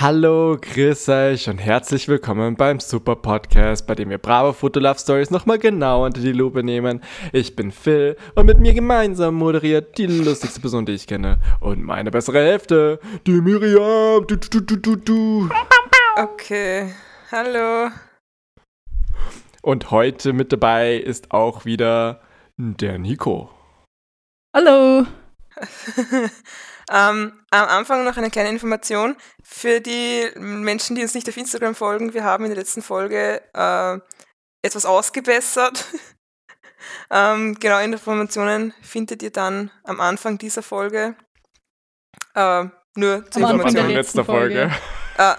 Hallo, grüß euch und herzlich willkommen beim Super Podcast, bei dem wir Bravo Foto Love Stories nochmal genau unter die Lupe nehmen. Ich bin Phil und mit mir gemeinsam moderiert die lustigste Person, die ich kenne und meine bessere Hälfte, die Miriam. Du, du, du, du, du. Okay, hallo. Und heute mit dabei ist auch wieder der Nico. Hallo. ähm, am Anfang noch eine kleine Information für die Menschen, die uns nicht auf Instagram folgen. Wir haben in der letzten Folge äh, etwas ausgebessert. ähm, genau, Informationen findet ihr dann am Anfang dieser Folge. Äh, nur zur am Information. Anfang der letzten Folge. Äh,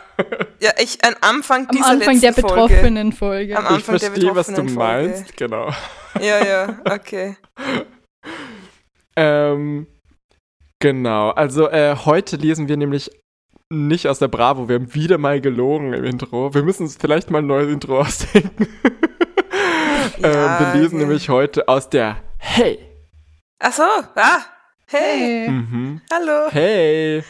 ja, ich, am Anfang am dieser Anfang der betroffenen Folge. Am Ich Anfang der verstehe, was du betroffenen Folge. meinst, genau. Ja, ja, okay. Ähm, genau, also äh, heute lesen wir nämlich nicht aus der Bravo. Wir haben wieder mal gelogen im Intro. Wir müssen uns vielleicht mal ein neues Intro ausdenken. Ja, ähm, wir lesen ja. nämlich heute aus der Hey. Ach so, ah, hey, Hey. Mhm. hallo. Hey.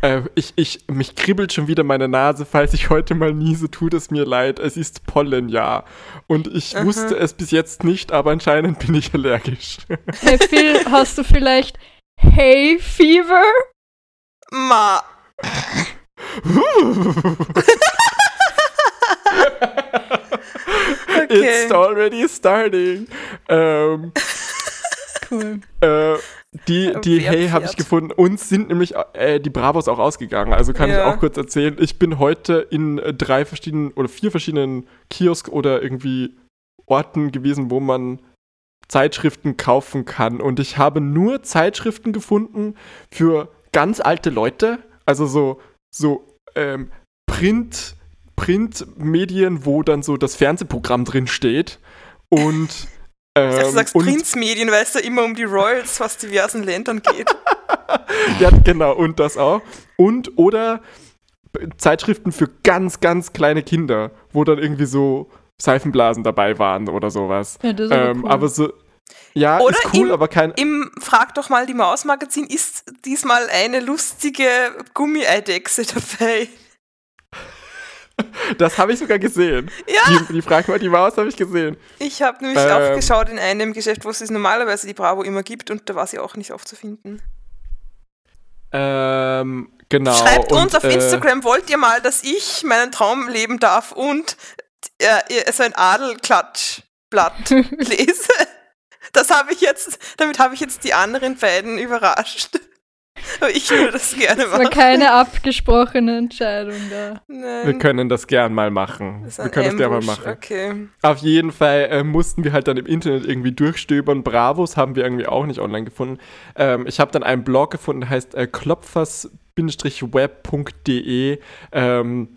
Äh, ich, ich, mich kribbelt schon wieder meine Nase, falls ich heute mal niese, tut es mir leid. Es ist Pollenjahr. Und ich Aha. wusste es bis jetzt nicht, aber anscheinend bin ich allergisch. Hey Phil, hast du vielleicht Hey Fever? Ma, It's already starting. Ähm, Cool. äh, die die Hey habe ich gefunden. Uns sind nämlich äh, die Bravos auch ausgegangen. Also kann ich Ja. auch kurz erzählen. Ich bin heute in äh, drei verschiedenen oder vier verschiedenen Kiosk oder irgendwie Orten gewesen, wo man Zeitschriften kaufen kann. Und ich habe nur Zeitschriften gefunden für ganz alte Leute. Also so, so ähm, Print, Printmedien, wo dann so das Fernsehprogramm drin steht. Und ich dachte, du ähm, sagst und- Prinzmedien, weil es da immer um die Royals aus diversen Ländern geht. Ja, genau, und das auch. Und oder Zeitschriften für ganz, ganz kleine Kinder, wo dann irgendwie so Seifenblasen dabei waren oder sowas. Ja, das ist aber Ähm, cool. aber so, ja, Oder ist cool, im- aber kein. Im Frag doch mal die Maus-Magazin ist diesmal eine lustige Gummieidechse dabei. Das habe ich sogar gesehen. Ja. Die, die Frage mal, die Maus habe ich gesehen. Ich habe nämlich Ähm. auch geschaut in einem Geschäft, wo es normalerweise die Bravo immer gibt und da war sie auch nicht aufzufinden. Ähm, genau. Schreibt und, uns auf äh, Instagram, wollt ihr mal, dass ich meinen Traum leben darf und äh, so ein Adelklatschblatt lese? Das habe ich jetzt, damit habe ich jetzt die anderen beiden überrascht. Aber ich würde das gerne Es war machen. keine abgesprochene Entscheidung da. Nein, Wir können das gern mal machen. das Wir können das gerne mal Ambush. machen. Okay. Auf jeden Fall äh, mussten wir halt dann im Internet irgendwie durchstöbern. Bravos haben wir irgendwie auch nicht online gefunden. Ähm, ich habe dann einen Blog gefunden, der heißt äh, klopfers-web.de. Ähm,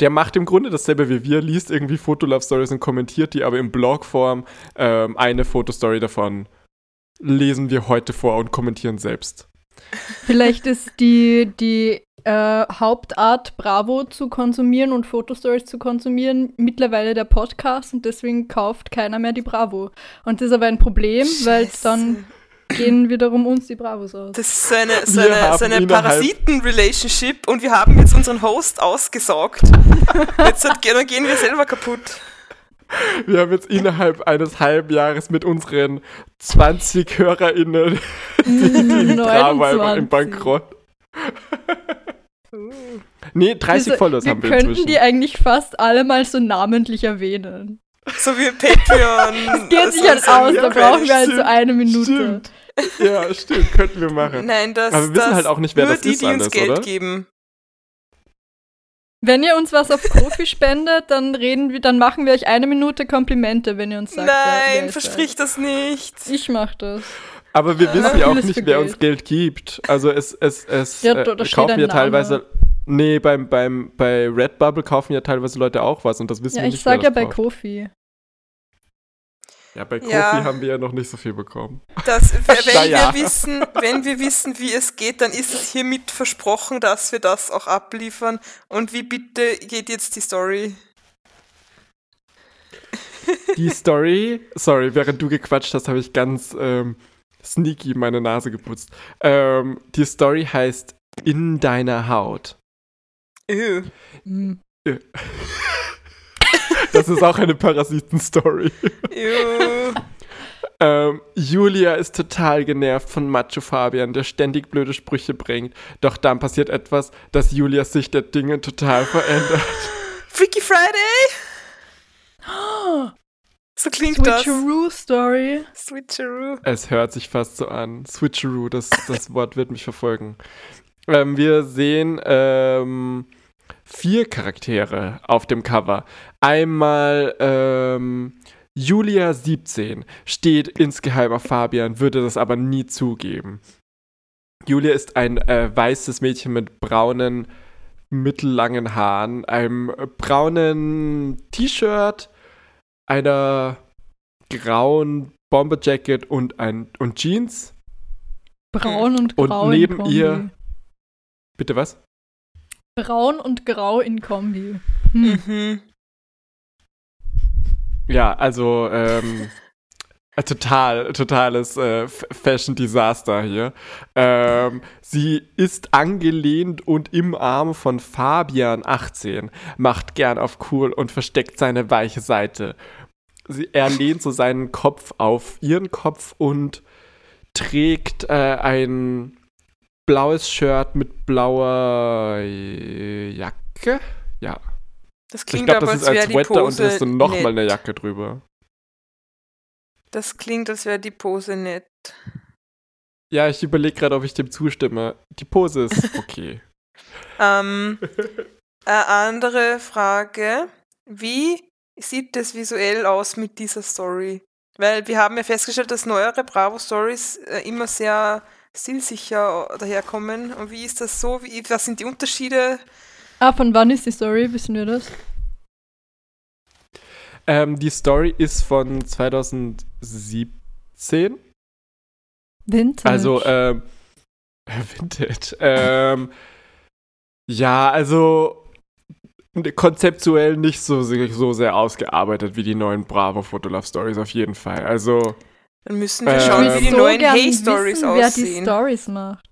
der macht im Grunde dasselbe wie wir, liest irgendwie Fotolove-Stories und kommentiert die, aber in Blogform. Ähm, eine Fotostory davon lesen wir heute vor und kommentieren selbst. Vielleicht ist die, die äh, Hauptart, Bravo zu konsumieren und Fotostories zu konsumieren, mittlerweile der Podcast und deswegen kauft keiner mehr die Bravo. Und das ist aber ein Problem, weil Scheiße. dann gehen wiederum uns die Bravos aus. Das ist so eine, so Wir eine, so eine Parasiten-Relationship und wir haben jetzt unseren Host ausgesaugt. Jetzt hat, dann gehen wir selber kaputt. Wir haben jetzt innerhalb eines halben Jahres mit unseren 20 HörerInnen die Bravo einfach im 29. Bankrott. Nee, 30 Diese- Follows wir haben wir könnten inzwischen. die eigentlich fast alle mal so namentlich erwähnen. So wie Patreon. Geht sich so- halt so aus, da brauchen wir halt so eine Minute. stimmt. Ja, stimmt, könnten wir machen. Nein, das, Aber wir wissen das halt auch nicht, wer nur das die, ist die uns alles, Geld oder? geben. Wenn ihr uns was auf Profi spendet, dann reden wir, dann machen wir euch eine Minute Komplimente, wenn ihr uns sagt. Nein, ihr versprich das nicht. Ich mach das. Aber wir Äh, wissen ja auch nicht, wer Geld. uns Geld gibt. Also es, es, es Ja, äh, da- da steht kaufen ja Name. teilweise. Nee, beim, beim, bei Redbubble kaufen ja teilweise Leute auch was und das wissen Ja, wir ich nicht. wer sag ja das bei kauft. Kofi. Ja, bei Kofi Ja. haben wir ja noch nicht so viel bekommen. Das, wenn, Naja. wir wissen, wenn wir wissen, wie es geht, dann ist es hiermit versprochen, dass wir das auch abliefern. Und wie bitte geht jetzt die Story? Die Story, sorry, während du gequatscht hast, habe ich ganz ähm, sneaky meine Nase geputzt. Ähm, die Story heißt In deiner Haut. Ew. Hm. Das ist auch eine Parasiten-Story. Ähm, Julia ist total genervt von Macho Fabian, der ständig blöde Sprüche bringt. Doch dann passiert etwas, das Julias Sicht der Dinge total verändert. Freaky Friday! So klingt das. Switcheroo Story. Switcheroo. Es hört sich fast so an. Switcheroo, das, das Wort wird mich verfolgen. Ähm, wir sehen ähm, vier Charaktere auf dem Cover. Einmal ähm, Julia 17 steht insgeheim auf Fabian, würde das aber nie zugeben. Julia ist ein äh, weißes Mädchen mit braunen, mittellangen Haaren, einem braunen T-Shirt, einer grauen Bomberjacket und, ein, und Jeans. Braun und Und grau neben in Kombi. ihr- Bitte was? Braun und grau in Kombi. Hm. Mhm. Ja, also ähm, äh, total, totales äh, Fashion-Desaster hier. Ähm, sie ist angelehnt und im Arm von Fabian 18, macht gern auf cool und versteckt seine weiche Seite. Sie, er lehnt so seinen Kopf auf ihren Kopf und trägt äh, ein blaues Shirt mit blauer Jacke. Ja, Das ich klingt glaube, aber, das als ist ein die Sweater und Pose da ist dann nochmal nett. eine Jacke drüber. Das klingt, als wäre die Pose nett. Ja, ich überlege gerade, ob ich dem zustimme. Die Pose ist okay. Ähm, eine andere Frage. Wie sieht das visuell aus mit dieser Story? Weil wir haben ja festgestellt, dass neuere Bravo-Stories äh, immer sehr stilsicher daherkommen. Und wie ist das so? Wie, was sind die Unterschiede? Ah, von wann ist die Story? Wissen wir das? ähm, die Story ist von 2017. Vintage. Also, ähm, Vintage. Ähm, ja, also konzeptuell nicht so, so sehr ausgearbeitet wie die neuen Bravo Fotolove Stories auf jeden Fall. Also, Dann müssen wir Ähm, schauen, Ich wie die so neuen gern Hey-Stories wissen, wer die aussehen. Stories macht.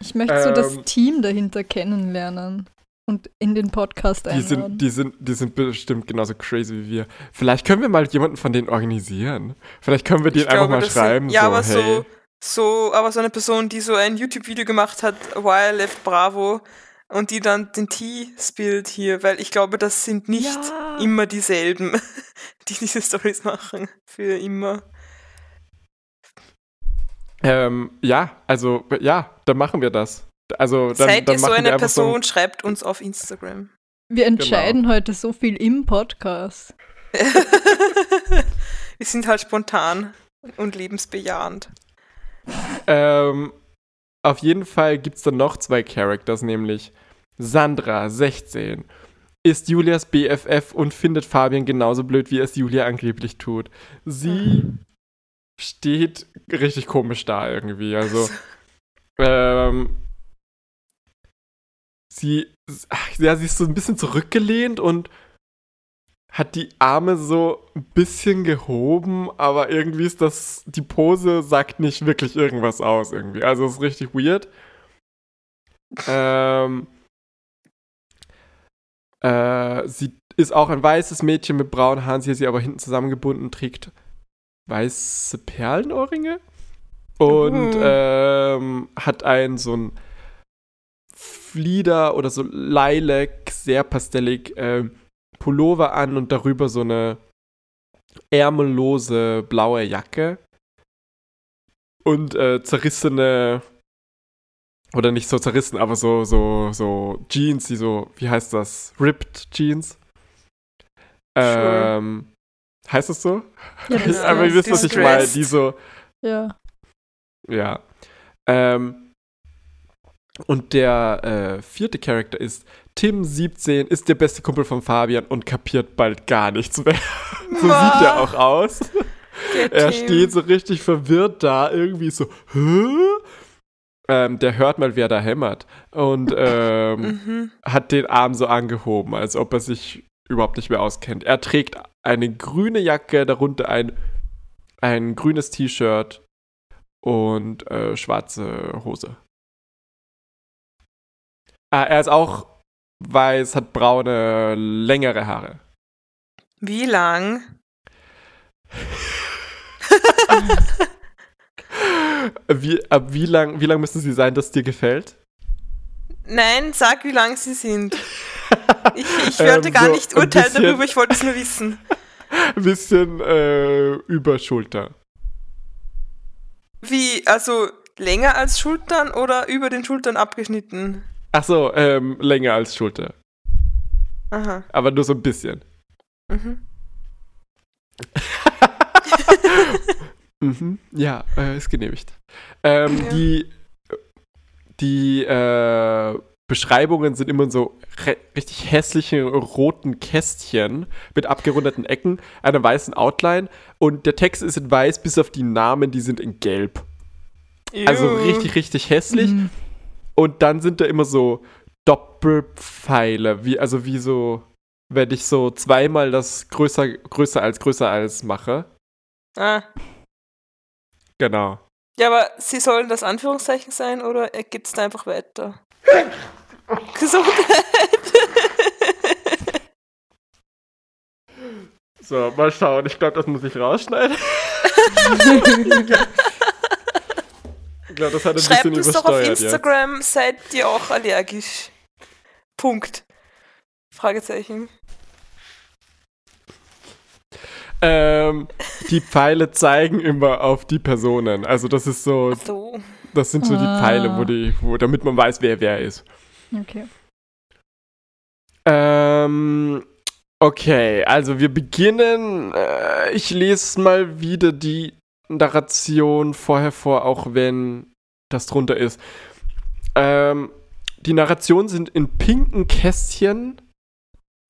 Ich möchte so das Ähm, Team dahinter kennenlernen und in den Podcast die einladen. sind, die, sind, die sind bestimmt genauso crazy wie wir. Vielleicht können wir mal jemanden von denen organisieren. Vielleicht können wir denen einfach glaube, mal das sind- schreiben. ja, so, aber hey. so, so, aber so eine Person, die so ein YouTube-Video gemacht hat, Why I Left Bravo, und die dann den T spielt hier, weil ich glaube, das sind nicht Ja. immer dieselben, die diese Stories machen. Für immer. Ähm, ja, also, ja, dann machen wir das. Also, dann, Seid dann ihr so eine einfach so Person, schreibt uns auf Instagram. Wir entscheiden Genau. heute so viel im Podcast. Wir sind halt spontan und lebensbejahend. Ähm, auf jeden Fall gibt es dann noch zwei Characters, nämlich Sandra, 16, ist Julias BFF und findet Fabian genauso blöd, wie es Julia angeblich tut. Sie steht richtig komisch da irgendwie. Also, ähm, sie, ja, sie ist so ein bisschen zurückgelehnt und hat die Arme so ein bisschen gehoben, aber irgendwie ist das, die Pose sagt nicht wirklich irgendwas aus irgendwie. Also es ist richtig weird. Ähm, äh, sie ist auch ein weißes Mädchen mit braunen Haaren, sie ist sie aber hinten zusammengebunden, trägt weiße Perlenohrringe und Uh. ähm, hat einen so ein Flieder oder so Lilac, sehr pastellig ähm, Pullover an und darüber so eine ärmellose blaue Jacke und äh, zerrissene oder nicht so zerrissen, aber so so so Jeans, die so wie heißt das? Ripped Jeans. Sure. Heißt das so? Ja, das, aber ihr wisst, was ich meine. Die so ja. ja. Ähm, und der äh, vierte Charakter ist Tim 17, ist der beste Kumpel von Fabian und kapiert bald gar nichts mehr. so sieht er auch aus. Der Er Tim. steht so richtig verwirrt da, irgendwie so, hä? Ähm, der hört mal, wer da hämmert. Und ähm, Mhm. hat den Arm so angehoben, als ob er sich überhaupt nicht mehr auskennt. Er trägt eine grüne Jacke, darunter ein, ein grünes T-Shirt und äh, schwarze Hose. Ah, er ist auch weiß, hat braune, längere Haare. Wie lang? Wie, ab wie lang, wie lang müssen sie sein, dass dir gefällt? Nein, sag, wie lang sie sind. Ich, ich wollte Ähm, gar so nicht urteilen bisschen- darüber, ich wollte es nur wissen. Ein bisschen äh, über Schulter. Wie, also länger als Schultern oder über den Schultern abgeschnitten? Ach so, ähm, länger als Schulter. Aha. Aber nur so ein bisschen. Mhm. Mhm. Ja, äh, ist genehmigt. Ähm, Ja. Die, die äh, Beschreibungen sind immer in so richtig hässlichen roten Kästchen mit abgerundeten Ecken, einer weißen Outline und der Text ist in weiß, bis auf die Namen, die sind in gelb. Also Ew. richtig, richtig hässlich. Mhm. Und dann sind da immer so Doppelpfeile, wie, also wie so, wenn ich so zweimal das größer, größer als, größer als mache. Ah. Genau. Ja, aber sie sollen das Anführungszeichen sein oder geht es da einfach weiter? Gesundheit. So, mal schauen. Ich glaube, das muss ich rausschneiden. Ich glaube, das hat ein Schreibt bisschen uns doch auf übersteuert jetzt. Instagram, seid ihr auch allergisch? Punkt. Fragezeichen. Ähm, die Pfeile zeigen immer auf die Personen. Also das ist so, Ach so. das sind so die Ah. Pfeile, wo die, wo, damit man weiß, wer wer ist. Okay. Ähm, okay, also wir beginnen. Äh, ich lese mal wieder die Narration vorher vor, auch wenn das drunter ist. Ähm, die Narrationen sind in pinken Kästchen,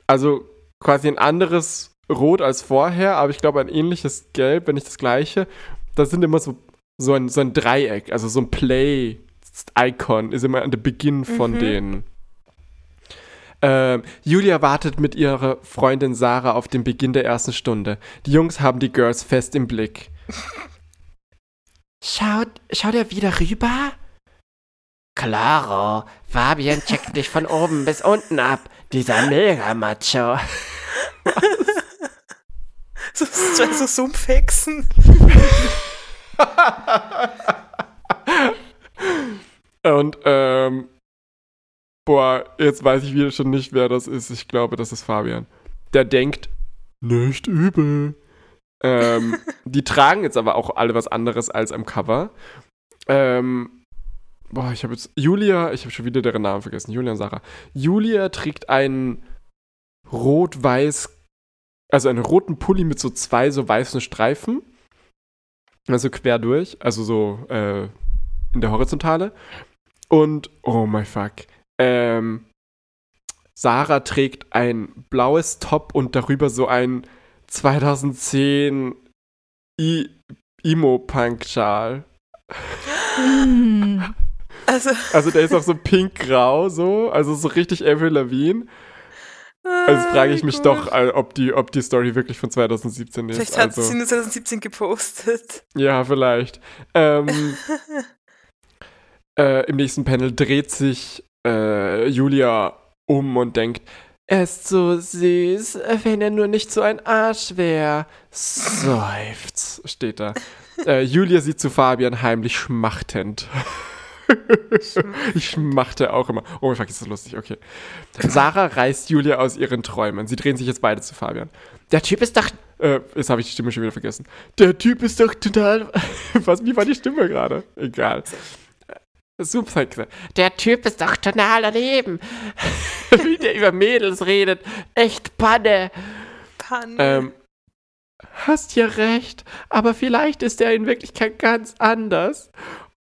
also quasi ein anderes Rot als vorher, aber ich glaube ein ähnliches Gelb, wenn nicht das gleiche. Da sind immer so, so, ein, so ein Dreieck, also so ein Play-Icon ist immer an der Beginn von Mhm. den ähm, Julia wartet mit ihrer Freundin Sarah auf den Beginn der ersten Stunde. Die Jungs haben die Girls fest im Blick. Schaut, schaut er wieder rüber? Claro, Fabian checkt dich von oben bis unten ab. Dieser Mega-Macho. So, so, so Sumpfhexen. Und, ähm, boah, jetzt weiß ich wieder schon nicht, wer das ist. Ich glaube, das ist Fabian. Der denkt, nicht übel. Ähm, die tragen jetzt aber auch alle was anderes als am Cover. Ähm, boah, ich habe jetzt, Julia, ich habe schon wieder deren Namen vergessen, Julia und Sarah. Julia trägt einen rot-weiß, also einen roten Pulli mit so zwei so weißen Streifen. Also quer durch, also so, äh, in der Horizontale. Und, oh my fuck. Ähm, Sarah trägt ein blaues Top und darüber so ein 2010 I Emo-Punk-Schal. Mhm. Also, Also der ist auch so pink-grau, so, also so richtig Avril Lavigne. Also frage ich mich gut. doch, äh, ob die, ob die Story wirklich von 2017 ist. Vielleicht hat also, sie nur 2017 gepostet. Ja, vielleicht. Ähm, äh, Im nächsten Panel dreht sich äh, Julia um und denkt, er ist so süß, wenn er nur nicht so ein Arsch wäre. Seufz, steht da. Äh, Julia sieht zu Fabian heimlich schmachtend. ich schmachte auch immer. Oh, fuck, ist das lustig, okay. Sarah reißt Julia aus ihren Träumen. Sie drehen sich jetzt beide zu Fabian. Der Typ ist doch. Äh, jetzt habe ich die Stimme schon wieder vergessen. Der Typ ist doch total. Was, wie war die Stimme gerade? Egal. Super gesagt. Der Typ ist doch total daneben. Wie der über Mädels redet. Echt Panne. Panne. Ähm, hast ja recht, aber vielleicht ist er in Wirklichkeit ganz anders.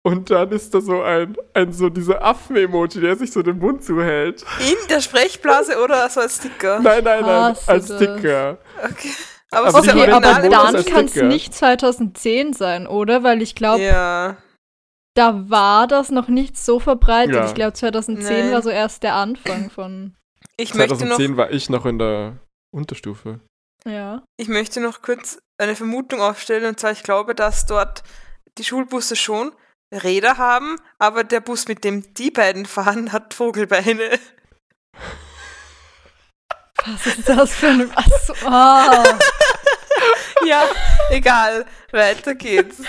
Und dann ist da so ein, ein so dieser Affen-Emoji, der sich so den Mund zuhält. In der Sprechblase oder so als Sticker? Nein, nein, nein, Hasse als das. Sticker. Okay. Aber, Aber es ist die ja Okay, aber dann kann es nicht 2010 sein, oder? Weil ich glaube, Ja. Da war das noch nicht so verbreitet. Ja. Ich glaube, 2010 Nein. war so erst der Anfang von. Ich möchte, noch, 2010 war ich noch in der Unterstufe. Ja. ich möchte noch kurz eine Vermutung aufstellen, und zwar, ich glaube, dass dort die Schulbusse schon Räder haben, aber der Bus, mit dem die beiden fahren, hat Vogelbeine. Was ist das für ein. Achso, oh. Ja, egal. Weiter geht's.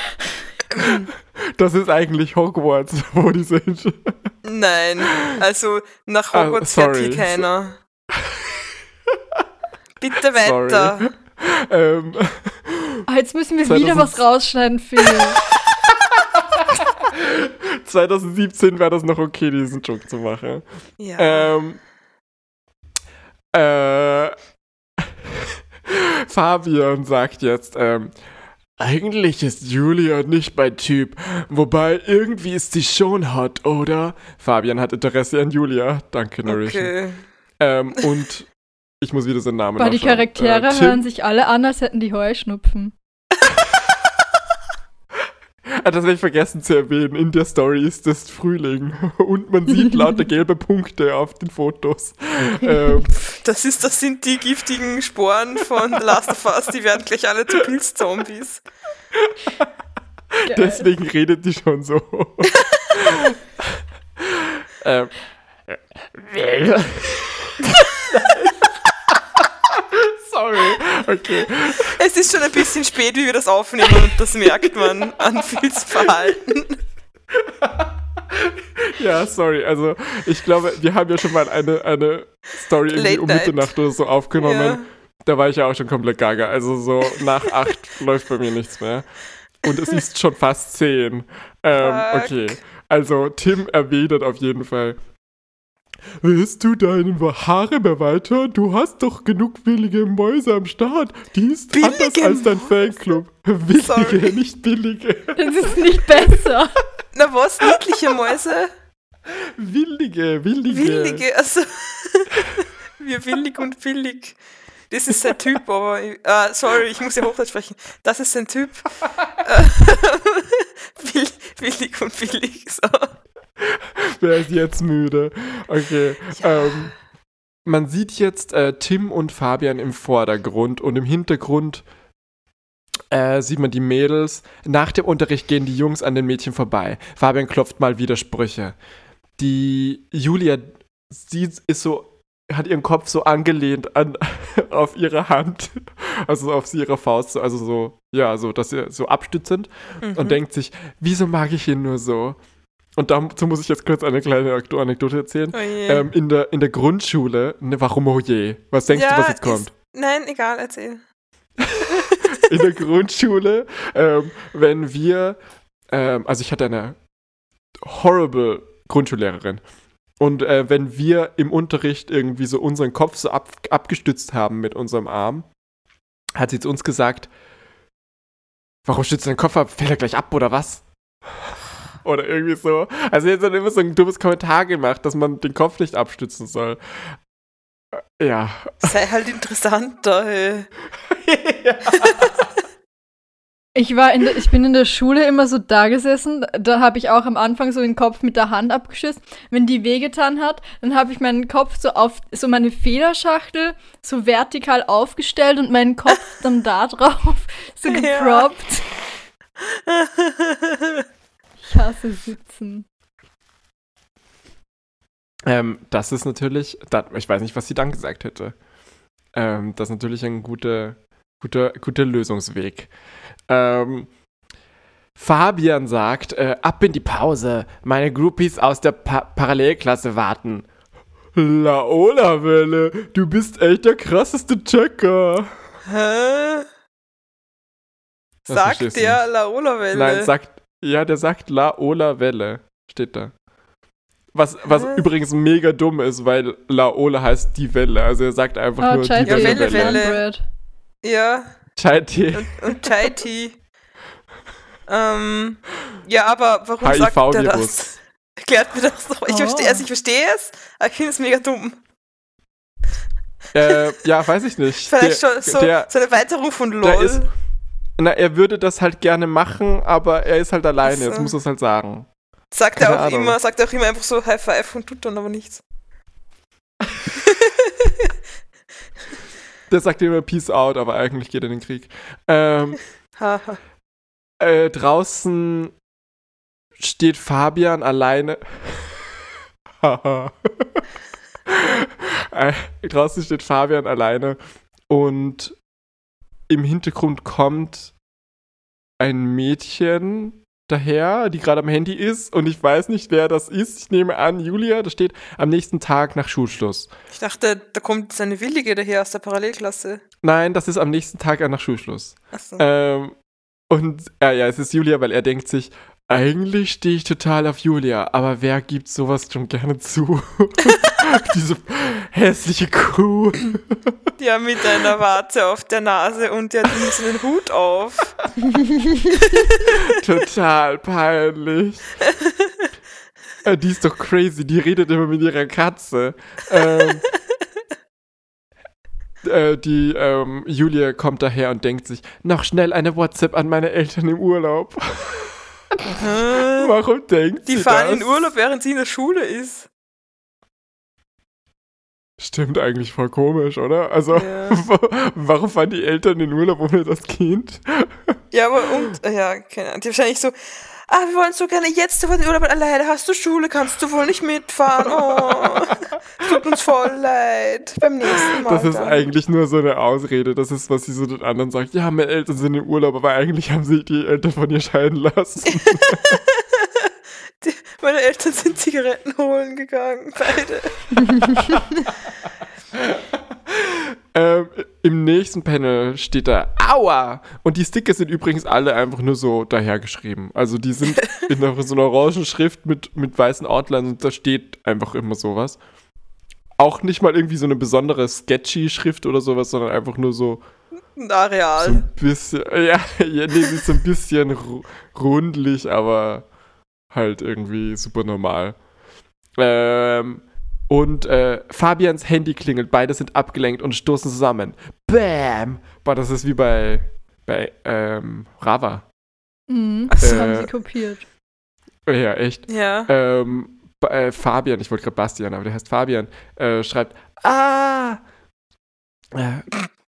Das ist eigentlich Hogwarts, wo die sind. Nein, also nach Ah, Hogwarts fährt hier keiner. Bitte weiter. Sorry. Ähm, Ah, Jetzt müssen wir 2000 wieder was rausschneiden, Phil. 2017 wäre das noch okay, diesen Joke zu machen. Ja. Ähm, äh, Fabian sagt jetzt, ähm, eigentlich ist Julia nicht mein Typ, wobei irgendwie ist sie schon hot, oder? Fabian hat Interesse an Julia. Danke, Narration. okay. Ähm, und ich muss wieder seinen Namen Weil die. Charaktere äh, hören sich alle an, als hätten die Heuschnupfen. Ah, Das habe ich vergessen zu erwähnen. In der Story ist es Frühling und man sieht lauter gelbe Punkte auf den Fotos. ähm, Das, ist, das sind die giftigen Sporen von The Last of Us, die werden gleich alle zu Pilzzombies. Deswegen redet die schon so. ähm, Sorry. Okay. Es ist schon ein bisschen spät, wie wir das aufnehmen und das merkt man an Phils Verhalten. Ja, sorry. Also, ich glaube, wir haben ja schon mal eine, eine Story irgendwie Late um Night. Mitternacht oder so aufgenommen. Ja. Da war ich ja auch schon komplett gaga. Also, so nach acht läuft bei mir nichts mehr. Und es ist schon fast zehn. Ähm, okay. Also, Tim erwidert auf jeden Fall. Willst du deinen Harem erweitern? Du hast doch genug willige Mäuse am Start. Die ist Billige anders als dein? Fanclub. Willige, Sorry. nicht billige. Das ist nicht besser. Na was, niedliche Mäuse? Willige, willige. Willige, also. Wir willig und billig. Das ist sein Typ, aber. ich- Ah, sorry, ich muss ja Hochdeutsch sprechen. Das ist sein Typ. Äh, Will, willig und billig. So. Wer ist jetzt müde? Okay. Ähm, man sieht jetzt äh, Tim und Fabian im Vordergrund und im Hintergrund äh, sieht man die Mädels. Nach dem Unterricht gehen die Jungs an den Mädchen vorbei. Fabian klopft mal Widersprüche. Die Julia, sie ist so, hat ihren Kopf so angelehnt an, auf ihre Hand, also auf ihre Faust, also so, ja, so, dass sie so abstützend Mhm. und denkt sich, wieso mag ich ihn nur so? Und dazu muss ich jetzt kurz eine kleine Anekdote erzählen. Oh. Ähm, in, der, in der Grundschule, ne, warum oh je? Was denkst Ja, du, was jetzt kommt? Ist, nein, egal, erzähl. in der Grundschule, ähm, wenn wir, ähm, also ich hatte eine horrible Grundschullehrerin. Und äh, wenn wir im Unterricht irgendwie so unseren Kopf so ab, abgestützt haben mit unserem Arm, hat sie zu uns gesagt, warum stützt du deinen Kopf ab? Fällt er gleich ab oder was? Oder irgendwie so. Also jetzt hat immer so ein dummes Kommentar gemacht, dass man den Kopf nicht abstützen soll. Äh, Ja. Sei halt interessanter. Hey. Ich, war in der, ich bin in der Schule immer so da gesessen, da habe ich auch am Anfang so den Kopf mit der Hand abgeschützt. Wenn die wehgetan hat, dann habe ich meinen Kopf so auf so meine Federschachtel so vertikal aufgestellt und meinen Kopf dann da drauf so Ja. hasse Sitzen. Ähm, das ist natürlich, da, ich weiß nicht, was sie dann gesagt hätte. Ähm, das ist natürlich ein guter, guter, guter Lösungsweg. Ähm, Fabian sagt, äh, ab in die Pause. Meine Groupies aus der pa Parallelklasse warten. Laola-Welle, du bist echt der krasseste Checker. Hä? Das Sagt der Laola-Welle. Nein, sagt, ja, der sagt Laola-Welle. Steht da. Was, was Hä? übrigens mega dumm ist, weil Laola heißt die Welle. Also er sagt einfach Oh, nur Chai die Ja, Tea Welle. Welle, Welle. Welle. Ja, Chai-Tee. und, und Chai Tea. ähm, ja, aber warum sagt er HIV-Virus. das? Erklärt mir das doch. Ich Oh. verstehe es, ich verstehe es, aber ich finde es mega dumm. Äh, ja, weiß ich nicht. Vielleicht der, schon so, der, so eine Erweiterung von LOL. Na, er würde das halt gerne machen, aber er ist halt alleine. Ach so. Jetzt muss er es halt sagen. sagt er keine auch Ahnung. immer, sagt er auch immer einfach so High Five und tut dann aber nichts. Der sagt immer Peace out, aber eigentlich geht er in den Krieg. Ähm, äh, draußen steht Fabian alleine. Äh, Draußen steht Fabian alleine und im Hintergrund kommt ein Mädchen daher, die gerade am Handy ist und ich weiß nicht, wer das ist. Ich nehme an, Julia, da steht am nächsten Tag nach Schulschluss. Ich dachte, da kommt seine Willige daher aus der Parallelklasse. Nein, das ist am nächsten Tag nach Schulschluss. Achso. Ähm, und ja, ja, es ist Julia, weil er denkt sich, eigentlich stehe ich total auf Julia, aber wer gibt sowas schon gerne zu? Diese hässliche Kuh. Ja, mit einer Warze auf der Nase und der hat einen Hut auf. Total peinlich. Äh, die ist doch crazy, die redet immer mit ihrer Katze. Ähm, äh, die ähm, Julia kommt daher und denkt sich, noch schnell eine WhatsApp an meine Eltern im Urlaub. Warum denkt Die sie fahren das? in Urlaub, während sie in der Schule ist. Stimmt eigentlich voll komisch, oder? Also, Ja. warum fahren die Eltern in Urlaub ohne das Kind? Ja, aber und, ja, keine Ahnung. Die wahrscheinlich so, ah, wir wollen so gerne jetzt sofort in Urlaub, aber leider hast du Schule, kannst du wohl nicht mitfahren. Oh, tut uns voll leid. Beim nächsten Mal. Das ist dann. eigentlich nur so eine Ausrede. Das ist, was sie so den anderen sagt. Ja, meine Eltern sind im Urlaub, aber eigentlich haben sie die Eltern von ihr scheiden lassen. Die, meine Eltern sind Zigaretten holen gegangen, beide. ähm, Im nächsten Panel steht da Aua! Und die Sticker sind übrigens alle einfach nur so dahergeschrieben. Also die sind in einer, so einer orangen Schrift mit, mit weißen Outlines und da steht einfach immer sowas. Auch nicht mal irgendwie so eine besondere sketchy Schrift oder sowas, sondern einfach nur so, Ein so Areal. ein bisschen, ja, ja nee, sie ist so ein bisschen ru- rundlich, aber halt irgendwie super normal. Ähm, und äh, Fabians Handy klingelt, beide sind abgelenkt und stoßen zusammen. Bam! Boah, das ist wie bei, bei ähm, Rava. Mhm, das so. haben Äh, sie kopiert. Ja, echt. Ja. Ähm, äh, Fabian, ich wollte gerade Bastian, aber der heißt Fabian, äh, schreibt, ah! Äh,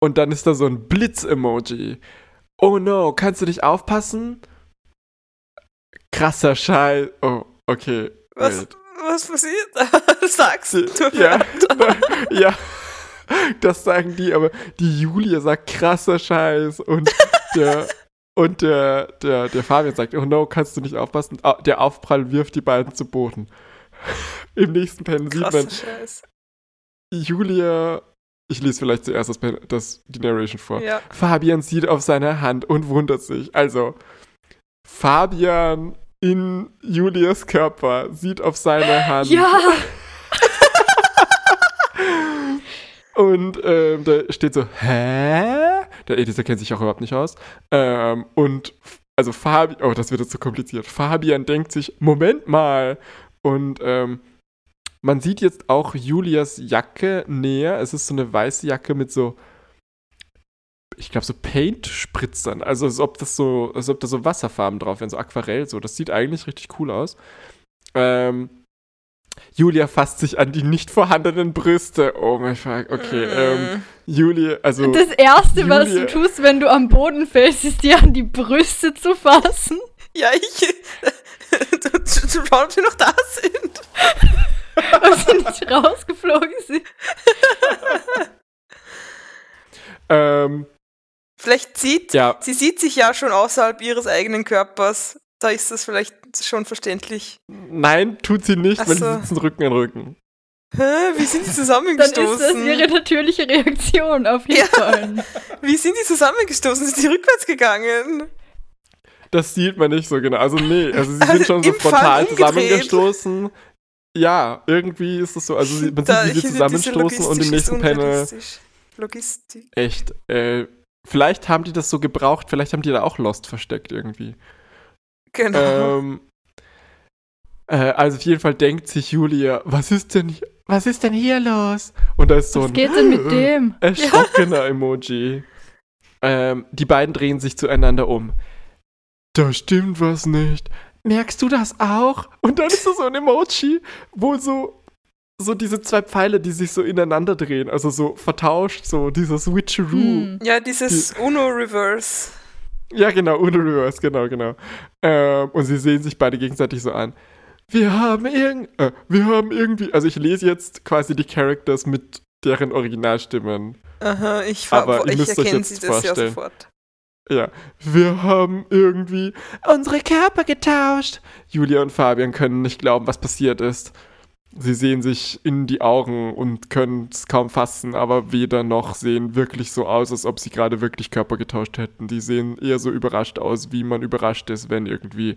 und dann ist da so ein Blitz-Emoji. Oh no, kannst du nicht aufpassen? Krasser Scheiß. Oh, okay. Was, wait. Was passiert? Das sagst du. Ja, ja, das sagen die, aber die Julia sagt krasser Scheiß und der, und der, der, der Fabian sagt, oh no, kannst du nicht aufpassen? Ah, Der Aufprall wirft die beiden zu Boden. Im nächsten Panel sieht man Scheiß. Julia, ich lese vielleicht zuerst das, das, die Narration vor. Ja. Fabian sieht auf seine Hand und wundert sich. Also, Fabian in Julias Körper sieht auf seine Hand. Ja! Und ähm, da steht so, hä? Der Editor kennt sich auch überhaupt nicht aus. Ähm, und also Fabian, oh, das wird jetzt so kompliziert. Fabian denkt sich, Moment mal. Und ähm, man sieht jetzt auch Julias Jacke näher. Es ist so eine weiße Jacke mit so, ich glaube, so Paint-Spritzern. Also als ob das so, als ob da so Wasserfarben drauf wären, so Aquarell. So, das sieht eigentlich richtig cool aus. Ähm, Julia fasst sich an die nicht vorhandenen Brüste. Oh mein Fuck, okay. Ähm, Mm. Julia, also. Das Erste, was Julia. du tust, wenn du am Boden fällst, ist dir an die Brüste zu fassen. Ja, ich. zu, zu schauen, ob sie noch da sind. Ob sie nicht rausgeflogen sind. Ähm, Vielleicht sieht. ja, Sie sieht sich ja schon außerhalb ihres eigenen Körpers. Da ist das vielleicht schon verständlich. nein, tut sie nicht, Ach weil so. sie sitzen Rücken an Rücken. Hä? Wie sind die Dann ist das zusammengestoßen? ihre natürliche Reaktion auf Ja. Hinfallen. Wie sind die zusammengestoßen? Sind die rückwärts gegangen? Das sieht man nicht so genau. Also, nee, also sie Also sind schon so frontal zusammengestoßen. Ja, irgendwie ist es so. Also, sie- man Da- sieht, wie sie zusammenstoßen und im nächsten Panel. Logistik. Echt. Äh, vielleicht haben die das so gebraucht, vielleicht haben die da auch Lost versteckt irgendwie. Genau. Ähm, äh, also auf jeden Fall denkt sich Julia, was ist denn, hi- was ist denn hier los? Und da ist so Was ein geht denn mit dem? erschrockener Emoji. Ähm, die beiden drehen sich zueinander um. Da stimmt was nicht. Merkst du das auch? Und dann ist da so ein Emoji, wo so, so diese zwei Pfeile, die sich so ineinander drehen, also so vertauscht, so dieser Switcheroo. Hm. ja, dieses UNO-Reverse. Ja, genau, Uno Reverse, genau, genau. Ähm, und sie sehen sich beide gegenseitig so an. Wir haben irgend, äh, wir haben irgendwie, also ich lese jetzt quasi die Characters mit deren Originalstimmen. Aha, ich, Aber ich müsst euch erkenne jetzt sie das ja vorstellen. sofort. Ja, wir haben irgendwie unsere Körper getauscht. Julia und Fabian können nicht glauben, was passiert ist. Sie sehen sich in die Augen und können es kaum fassen, aber weder noch sehen wirklich so aus, als ob sie gerade wirklich Körper getauscht hätten. Die sehen eher so überrascht aus, wie man überrascht ist, wenn irgendwie,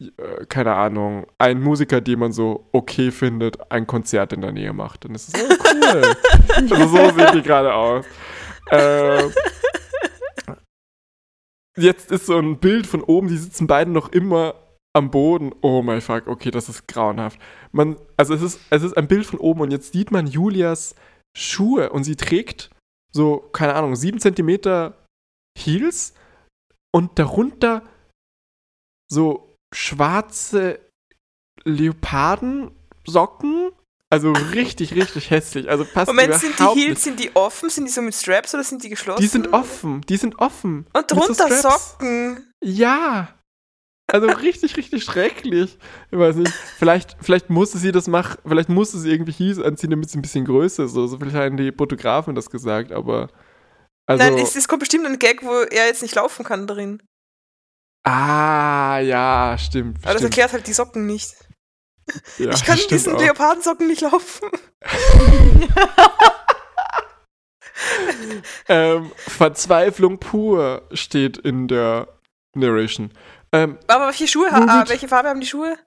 äh, keine Ahnung, ein Musiker, den man so okay findet, ein Konzert in der Nähe macht. Und es ist so cool. also so sehen die gerade aus. Äh, jetzt ist so ein Bild von oben, die sitzen beide noch immer am Boden. Oh mein fuck, okay, das ist grauenhaft. Man, also es ist, es ist ein Bild von oben und jetzt sieht man Julias Schuhe und sie trägt so, keine Ahnung, 7 cm Heels und darunter so schwarze Leopardensocken. Also richtig, richtig hässlich. Also passt Moment, sind die Heels, nicht. sind die offen? Sind die so mit Straps oder sind die geschlossen? Die sind offen, die sind offen. Und drunter. Socken. Ja. Also richtig, richtig schrecklich. Ich weiß nicht. Vielleicht, vielleicht musste sie das machen, vielleicht musste sie irgendwie Heels anziehen, damit sie ein bisschen größer ist. So, so vielleicht haben die Fotografen das gesagt, aber. Also, Nein, es, es kommt bestimmt ein Gag, wo er jetzt nicht laufen kann darin. ah, ja, stimmt. Aber das stimmt. erklärt halt die Socken nicht. ja, ich kann diesen auch. Leopardensocken nicht laufen. ähm, Verzweiflung pur steht in der Narration. Ähm, Aber welche Schuhe ha ah, welche Farbe haben die Schuhe?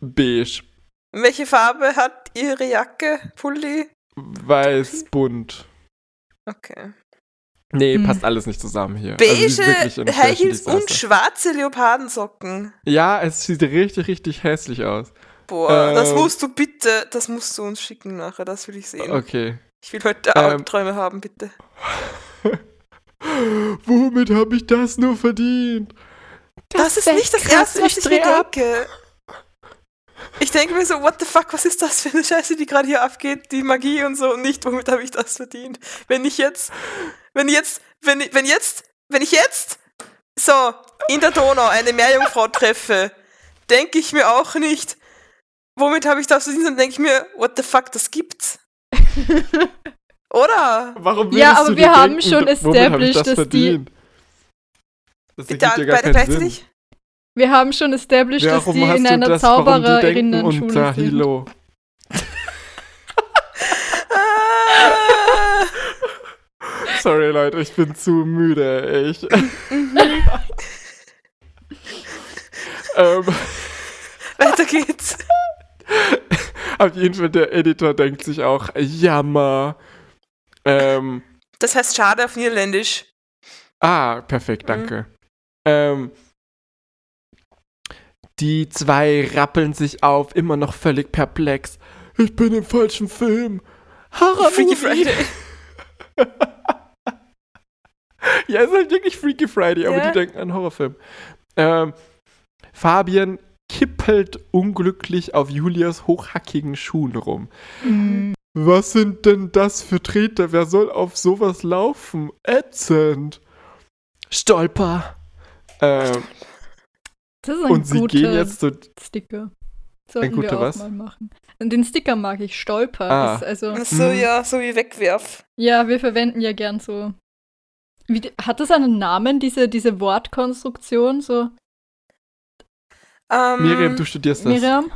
beige, welche Farbe hat ihre Jacke, Pulli? weiß, bunt. Okay. Nee, Hm. passt alles nicht zusammen hier. Beige Also, die ist wirklich ein High Heels und schwarze Leopardensocken. Ja, es sieht richtig, richtig hässlich aus. Boah, das Ähm. musst du bitte, das musst du uns schicken nachher, das will ich sehen. Okay. Ich will heute Ähm. Albträume haben, bitte. Womit habe ich das nur verdient? Das, ist nicht das Erste, was ich mir denke. Ich denke mir so, what the fuck, was ist das für eine Scheiße, die gerade hier abgeht, die Magie und so, und nicht, womit habe ich das verdient? Wenn ich jetzt, wenn jetzt, wenn, wenn jetzt, wenn ich jetzt so in der Donau eine Meerjungfrau treffe, denke ich mir auch nicht, womit habe ich das verdient, dann denke ich mir, what the fuck, das gibt's. Oder? Warum Ja, aber du wir dir haben denken, schon established, das dass die- verdient? Das Bitte ergibt ja gar beide keinen Sinn. gleichzeitig? Wir haben schon established, dass Warum die hast in einer das, die Zaubererinnen-Schule sind. Hilo? Sorry, Leute, ich bin zu müde. Ich. ähm, Weiter geht's. auf jeden Fall, der Editor denkt sich auch, Jammer. Ähm, Das heißt schade auf Niederländisch. Ah, perfekt, Mhm. danke. Ähm, die zwei rappeln sich auf, immer noch völlig perplex. Ich bin im falschen Film. Horror Freaky Friday. Ja, es ist halt wirklich Freaky Friday, aber Ja. die denken an Horrorfilm. Ähm, Fabian kippelt unglücklich auf Julias hochhackigen Schuhen rum. Mhm. Was sind denn das für Treter? Wer soll auf sowas laufen? Ätzend. Stolper. Ähm, Das ist ein und sie guter gehen jetzt so. Sticker. Sollten guter wir auch was? mal machen. Und den Sticker mag ich. Stolper. Ah. Ist also, Ach So, Mhm. ja, so wie Wegwerf. ja, wir verwenden ja gern so. Wie, hat das einen Namen, diese, diese Wortkonstruktion? So, Ähm, Miriam, du studierst das. Miriam?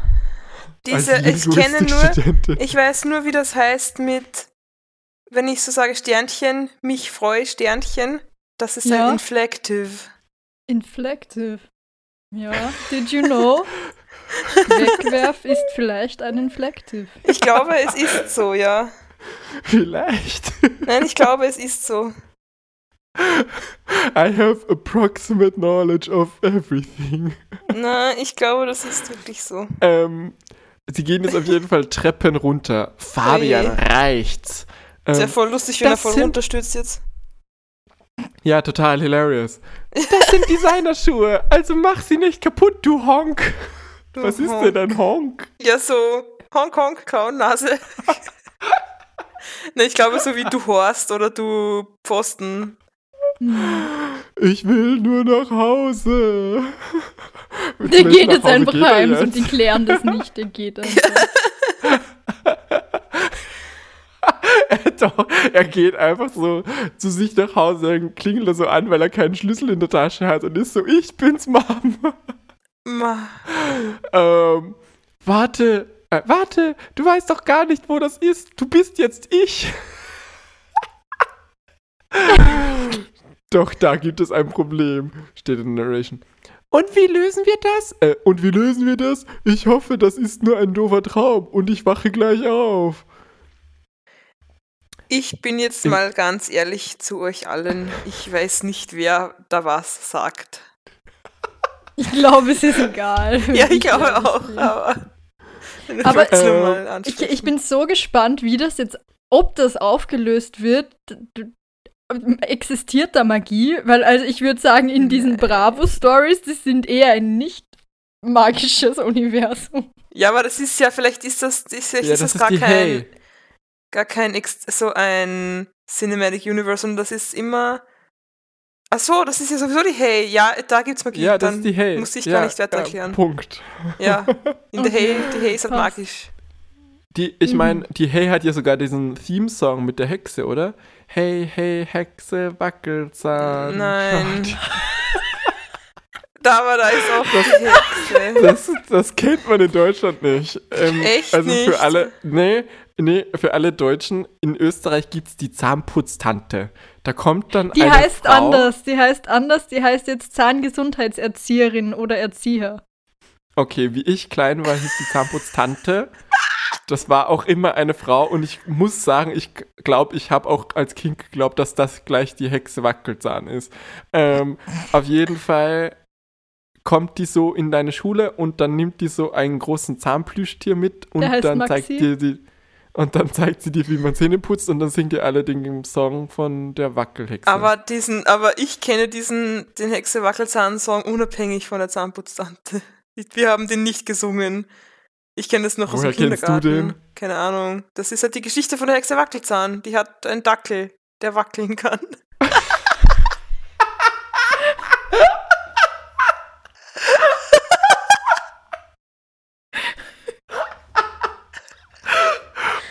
Diese, als ich kenne nur, ich weiß nur, wie das heißt mit, wenn ich so sage Sternchen, mich freue Sternchen, das ist Ja. ein Inflective. Inflective. Ja, did you know? Wegwerf ist vielleicht ein Inflective. Ich glaube, es ist so, ja. Vielleicht. Nein, ich glaube, es ist so. I have approximate knowledge of everything. Nein, ich glaube, das ist wirklich so. Ähm, sie gehen jetzt auf jeden Fall Treppen runter. Fabian Oje. reicht's. Ist ja Ähm, voll lustig, wenn er das voll sind- runterstürzt jetzt. ja, total hilarious. Das sind Designerschuhe, also mach sie nicht kaputt, du Honk. Du Was ist Honk. denn ein Honk? Ja, so Hongkong, Clownnase. ne, ich glaube, so wie du Horst oder du Pfosten. Ich will nur nach Hause. Der geht jetzt Hause einfach geht er heim jetzt? und die klären das nicht. Der geht einfach. Doch, er geht einfach so zu sich nach Hause, dann klingelt er so an, weil er keinen Schlüssel in der Tasche hat und ist so, ich bin's, Mom. Ma. ähm, warte, äh, warte, du weißt doch gar nicht, wo das ist. Du bist jetzt ich. doch, da gibt es ein Problem, steht in der Narration. Und wie lösen wir das? Äh, und wie lösen wir das? Ich hoffe, das ist nur ein doofer Traum und ich wache gleich auf. Ich bin jetzt mal ganz ehrlich zu euch allen. Ich weiß nicht, wer da was sagt. Ich glaube, es ist egal. Ja, ich glaube auch, aber. Aber, äh, Ich, ich bin so gespannt, wie das jetzt, ob das aufgelöst wird. Existiert da Magie? Weil, also ich würde sagen, in diesen Bravo-Stories, das sind eher ein nicht magisches Universum. Ja, aber das ist ja, vielleicht ist das, ist, Ja, ist das das ist gar kein, Hey. gar kein, so ein Cinematic Universe, und das ist immer. Ach so, das ist ja sowieso die Hey. Ja, da gibt's Magie. Ja, das dann ist die Hey. Muss ich ja, gar nicht weiter ja, erklären. Punkt. Ja, in der Hey, die Hey ist halt magisch. Die, ich Mhm. meine, die Hey hat ja sogar diesen Theme-Song mit der Hexe, oder? Hey, hey, Hexe, Wackelzahn. Nein. Da, aber da ist auch die Hexe. Das, das kennt man in Deutschland nicht. Ähm, Echt also nicht? für alle, nee, nee, für alle Deutschen, in Österreich gibt es die Zahnputztante. Da kommt dann Die eine heißt Frau, anders. Die heißt anders. Die heißt jetzt Zahngesundheitserzieherin oder Erzieher. Okay, wie ich klein war, hieß die Zahnputztante. Das war auch immer eine Frau und ich muss sagen, ich glaube, ich habe auch als Kind geglaubt, dass das gleich die Hexe Wackelzahn ist. Ähm, auf jeden Fall kommt die so in deine Schule und dann nimmt die so einen großen Zahnplüschtier mit und dann Maxi. zeigt dir die und dann zeigt sie dir, wie man Zähne putzt und dann singt ihr alle den Song von der Wackelhexe. Aber diesen, aber ich kenne diesen, den Hexe Wackelzahn-Song unabhängig von der Zahnputztante. Wir haben den nicht gesungen. Ich kenne das noch aus Woher dem kennst du Kindergarten. den? Keine Ahnung. Das ist halt die Geschichte von der Hexe Wackelzahn. Die hat einen Dackel, der wackeln kann.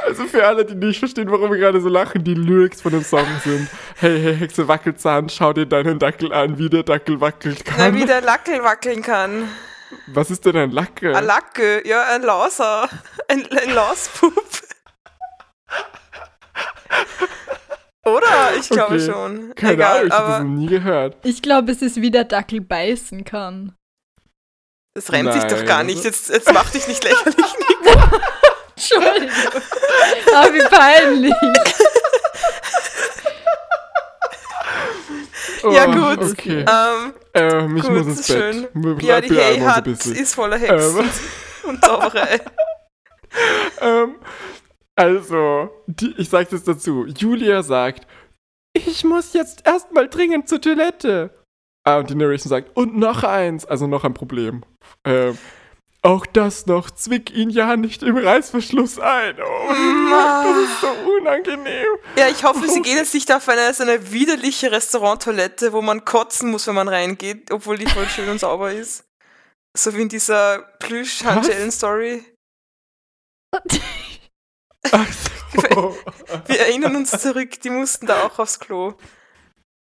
Also für alle, die nicht verstehen, warum wir gerade so lachen, die Lyrics von dem Song sind: Hey, hey, Hexe Wackelzahn, schau dir deinen Dackel an, wie der Dackel wackelt Na, kann. wie der Lackel wackeln kann. Was ist denn ein Lacke? Ein Lacke, ja, ein Lauser. Ein, ein Lauspup. Oder? Ich glaube Okay. schon. Keine Egal, Ahnung, ich habe das nie gehört. Ich glaube, es ist wie der Dackel beißen kann. das reimt sich doch Nein. gar nicht. Jetzt, jetzt mach dich nicht lächerlich. Entschuldigung. Ah, wie peinlich. Ja, Oh, gut. Okay. ähm, ähm, ich gut, muss ins Bett. schön. Ja, die so hat, bisschen. ist voller Hexen Ähm. und Zauberei. ähm, also, die, ich sage das dazu. Julia sagt, ich muss jetzt erstmal dringend zur Toilette. Ah, und die Narration sagt, und noch eins, also noch ein Problem. Ähm, auch das noch, zwick ihn ja nicht im Reißverschluss ein. Oh, das ist so unangenehm. Ja, ich hoffe, sie gehen jetzt nicht auf eine so eine widerliche Restauranttoilette, wo man kotzen muss, wenn man reingeht, obwohl die voll schön und sauber ist. So wie in dieser Plüsch-Handschellen-Story. So. Wir erinnern uns zurück, die mussten da auch aufs Klo.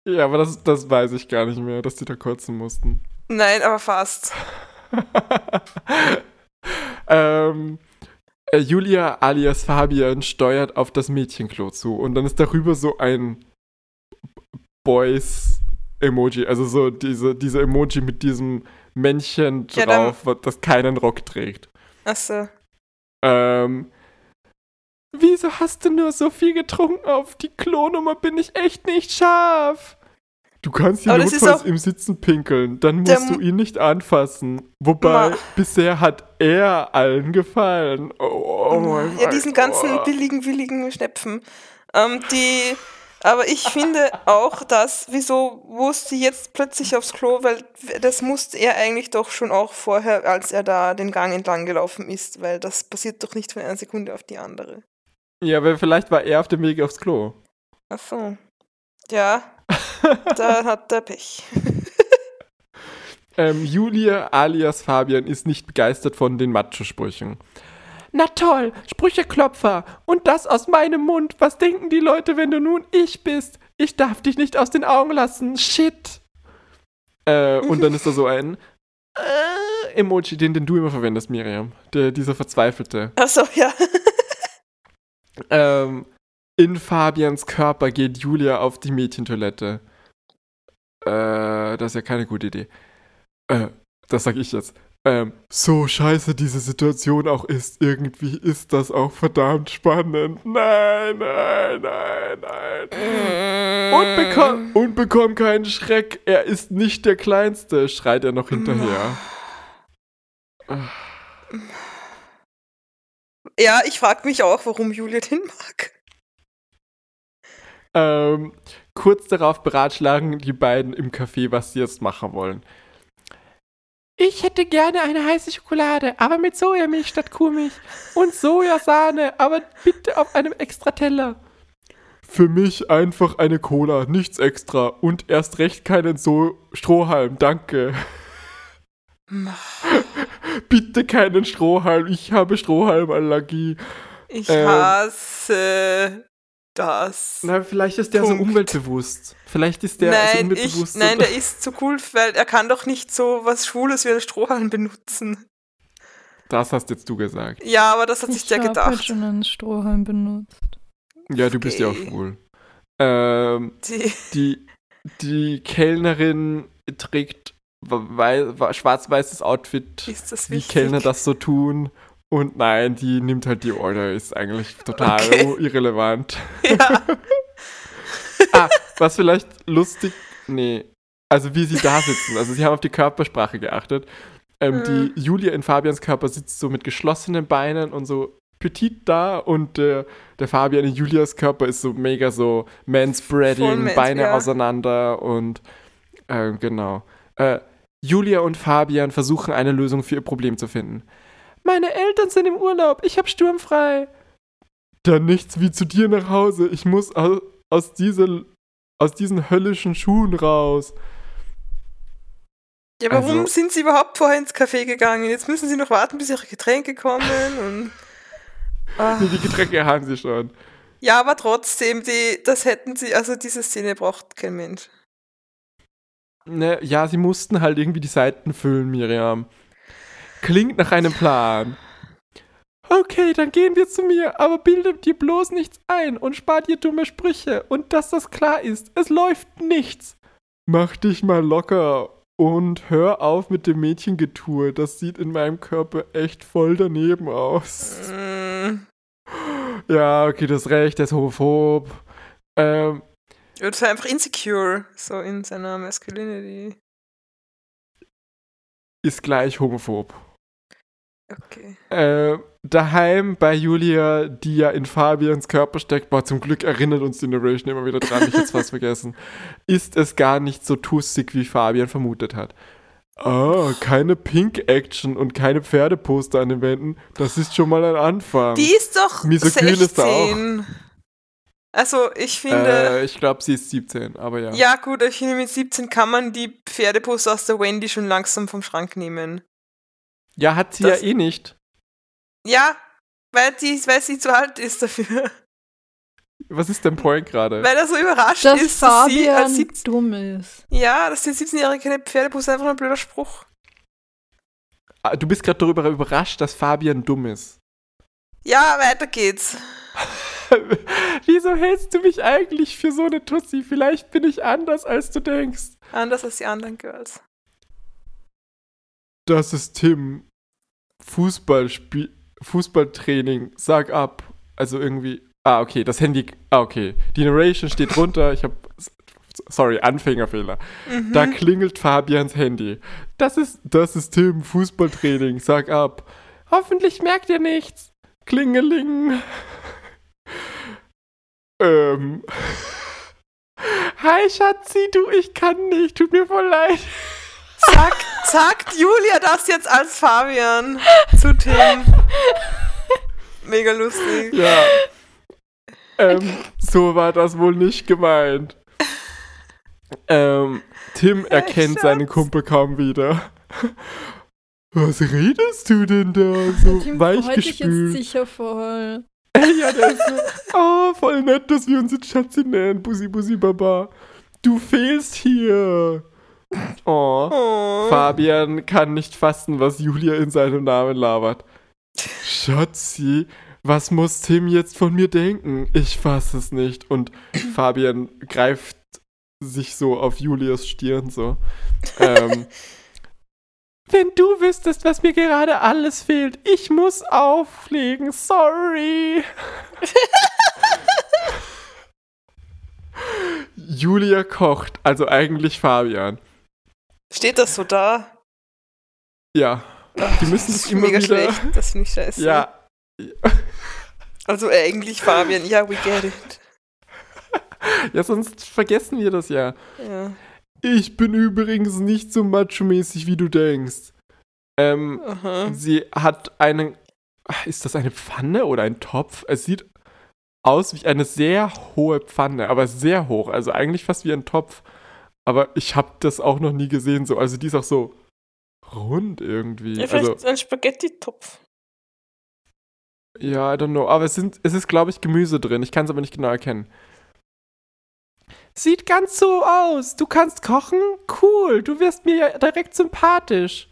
Ja, aber das, das weiß ich gar nicht mehr, dass die da kotzen mussten. Nein, aber fast. ähm, äh, Julia alias Fabian steuert auf das Mädchenklo zu und dann ist darüber so ein Boys-Emoji, also so diese, diese Emoji mit diesem Männchen Ja, dann- drauf, was- das keinen Rock trägt. Achso. Ähm, wieso hast du nur so viel getrunken? Auf die Klonummer bin ich echt nicht scharf. Du kannst ihn Aber notfalls im Sitzen pinkeln, dann musst du ihn nicht anfassen. Wobei, Ma- bisher hat er allen gefallen. Oh, oh mein ja, diesen ganzen Gott. billigen, willigen Schnepfen. Ähm, die, aber ich finde auch, dass, wieso musste jetzt plötzlich aufs Klo, weil das musste er eigentlich doch schon auch vorher, als er da den Gang entlang gelaufen ist, weil das passiert doch nicht von einer Sekunde auf die andere. Ja, weil vielleicht war er auf dem Weg aufs Klo. Ach so. Ja. Da hat der Pech. Ähm, Julia alias Fabian ist nicht begeistert von den Macho-Sprüchen. Na toll, Sprücheklopfer. Und das aus meinem Mund. Was denken die Leute, wenn du nun ich bist? Ich darf dich nicht aus den Augen lassen. Shit. Äh, und dann ist da so ein äh, Emoji, den, den du immer verwendest, Miriam. Der, dieser verzweifelte. Achso, ja. Ähm, in Fabians Körper geht Julia auf die Mädchentoilette. Äh, das ist ja keine gute Idee. Äh, das sag ich jetzt. Ähm, so scheiße diese Situation auch ist, irgendwie ist das auch verdammt spannend. Nein, nein, nein, nein. Und bekomm, und bekomm keinen Schreck, er ist nicht der Kleinste, schreit er noch hinterher. Ja, ich frage mich auch, warum Julia den mag. Ähm, kurz darauf beratschlagen die beiden im Café, was sie jetzt machen wollen. Ich hätte gerne eine heiße Schokolade, aber mit Sojamilch statt Kuhmilch. Und Sojasahne, aber bitte auf einem extra Teller. Für mich einfach eine Cola, nichts extra. Und erst recht keinen so Strohhalm, danke. Bitte keinen Strohhalm, ich habe Strohhalmallergie. Ich Ähm. hasse das. Na, vielleicht ist der so Punkt. umweltbewusst. Vielleicht ist der so nein, ich, umweltbewusst. nein, und- der ist zu cool, weil er kann doch nicht so was Schwules wie einen Strohhalm benutzen. das hast jetzt du gesagt. Ja, aber das hat sich Ich der habe gedacht. halt schon einen Strohhalm benutzt. Ja, du bist ja auch Okay. schwul. Ähm, Die, die, die Kellnerin trägt wei- wa- schwarz-weißes Outfit, ist das wie wichtig? Kellner das so tun. Und nein, die nimmt halt die Order, ist eigentlich total Okay. irrelevant. Ja, Ah, was vielleicht lustig, nee, also wie sie da sitzen, also sie haben auf die Körpersprache geachtet. Ähm, Mhm. Die Julia in Fabians Körper sitzt so mit geschlossenen Beinen und so petit da und der, der Fabian in Julias Körper ist so mega so manspreading, mans- Beine ja. auseinander und äh, genau. Äh, Julia und Fabian versuchen eine Lösung für ihr Problem zu finden. Meine Eltern sind im Urlaub, ich hab sturmfrei. Dann nichts wie zu dir nach Hause. Ich muss aus, aus, dieser, aus diesen höllischen Schuhen raus. ja warum Also- sind sie überhaupt vorher ins Café gegangen? Jetzt müssen sie noch warten, bis ihre Getränke kommen und. Ah. Nee, die Getränke haben sie schon. Ja, aber trotzdem, die, das hätten sie, also diese Szene braucht kein Mensch. Ne, ja, sie mussten halt irgendwie die Seiten füllen, Miriam. Klingt nach einem Plan. Okay, dann gehen wir zu mir, aber bildet dir bloß nichts ein und spart dir dumme Sprüche. Und dass das klar ist, es läuft nichts. Mach dich mal locker und hör auf mit dem Mädchengetue. Das sieht in meinem Körper echt voll daneben aus. Mm. Ja, okay, du hast recht, der ist homophob. Ähm, Oder so einfach insecure, so in seiner Masculinity. ist gleich homophob. Okay. Äh, daheim bei Julia, die ja in Fabians Körper steckt, boah, zum Glück erinnert uns die Narration immer wieder dran, ich hätte fast vergessen, ist es gar nicht so tussig, wie Fabian vermutet hat. Ah, keine Pink-Action und keine Pferdeposter an den Wänden, das ist schon mal ein Anfang. Die ist doch Misogyn 16. ist da auch. Also, ich finde. äh, ich glaube, sie ist 17, aber ja. ja. gut, ich finde, mit 17 kann man die Pferdeposter aus der Wendy schon langsam vom Schrank nehmen. Ja, hat sie Das- ja eh nicht. Ja, weil, die, weil sie zu alt ist dafür. Was ist dein Point gerade? Weil er so überrascht Dass ist, dass sie als Fabian 17 dumm ist. Ja, dass die 17-Jährige keine Pferdeposter einfach nur ein blöder Spruch. Ah, Du bist gerade darüber überrascht, dass Fabian dumm ist. Ja, weiter geht's. Wieso hältst du mich eigentlich für so eine Tussi? Vielleicht bin ich anders, als du denkst. Anders als die anderen Girls. Das ist Tim. Fußballspiel, Fußballtraining, sag ab. Also irgendwie. Ah, okay, das Handy. Ah, okay. Die Narration steht drunter. Ich hab. Sorry, Anfängerfehler. Mhm. Da klingelt Fabians Handy. Das ist, das ist Tim, Fußballtraining, sag ab. Hoffentlich merkt ihr nichts. Klingeling. ähm. Hi, Schatzi, du, ich kann nicht. Tut mir voll leid. Sagt, sagt Julia das jetzt als Fabian zu Tim. Mega lustig. Ja. Ähm, so war das wohl nicht gemeint. Ähm, Tim erkennt seinen Kumpel kaum wieder. Was redest du denn da? So Tim freut sich jetzt weichgespült. sicher voll. ja, der ist so, oh, voll nett, dass wir uns jetzt Schatzi nennen. Bussi, Bussi, Baba. Du fehlst hier. Oh. Oh. Fabian kann nicht fassen, was Julia in seinem Namen labert. Schatzi, was muss Tim jetzt von mir denken? Ich fasse es nicht. Und Fabian greift sich so auf Julias Stirn so. Ähm, Wenn du wüsstest, was mir gerade alles fehlt, ich muss auflegen. Sorry. Julia kocht, also eigentlich Fabian. Steht das so da? Ja. Die müssen das das ist immer mega wieder. schlecht. Das finde ich scheiße. Ja. Also eigentlich Fabian. Ja, we get it. Ja, sonst vergessen wir das ja. Ja. Ich bin übrigens nicht so macho-mäßig, wie du denkst. Ähm, Aha. sie hat einen. Ist das eine Pfanne oder ein Topf? Es sieht aus wie eine sehr hohe Pfanne, aber sehr hoch. Also eigentlich fast wie ein Topf. Aber ich habe das auch noch nie gesehen. So. Also die ist auch so rund irgendwie. Ja, vielleicht also, ein Spaghetti-Topf. ja, I don't know. Aber es, sind, es ist, glaube ich, Gemüse drin. Ich kann es aber nicht genau erkennen. Sieht ganz so aus. Du kannst kochen? Cool. Du wirst mir ja direkt sympathisch.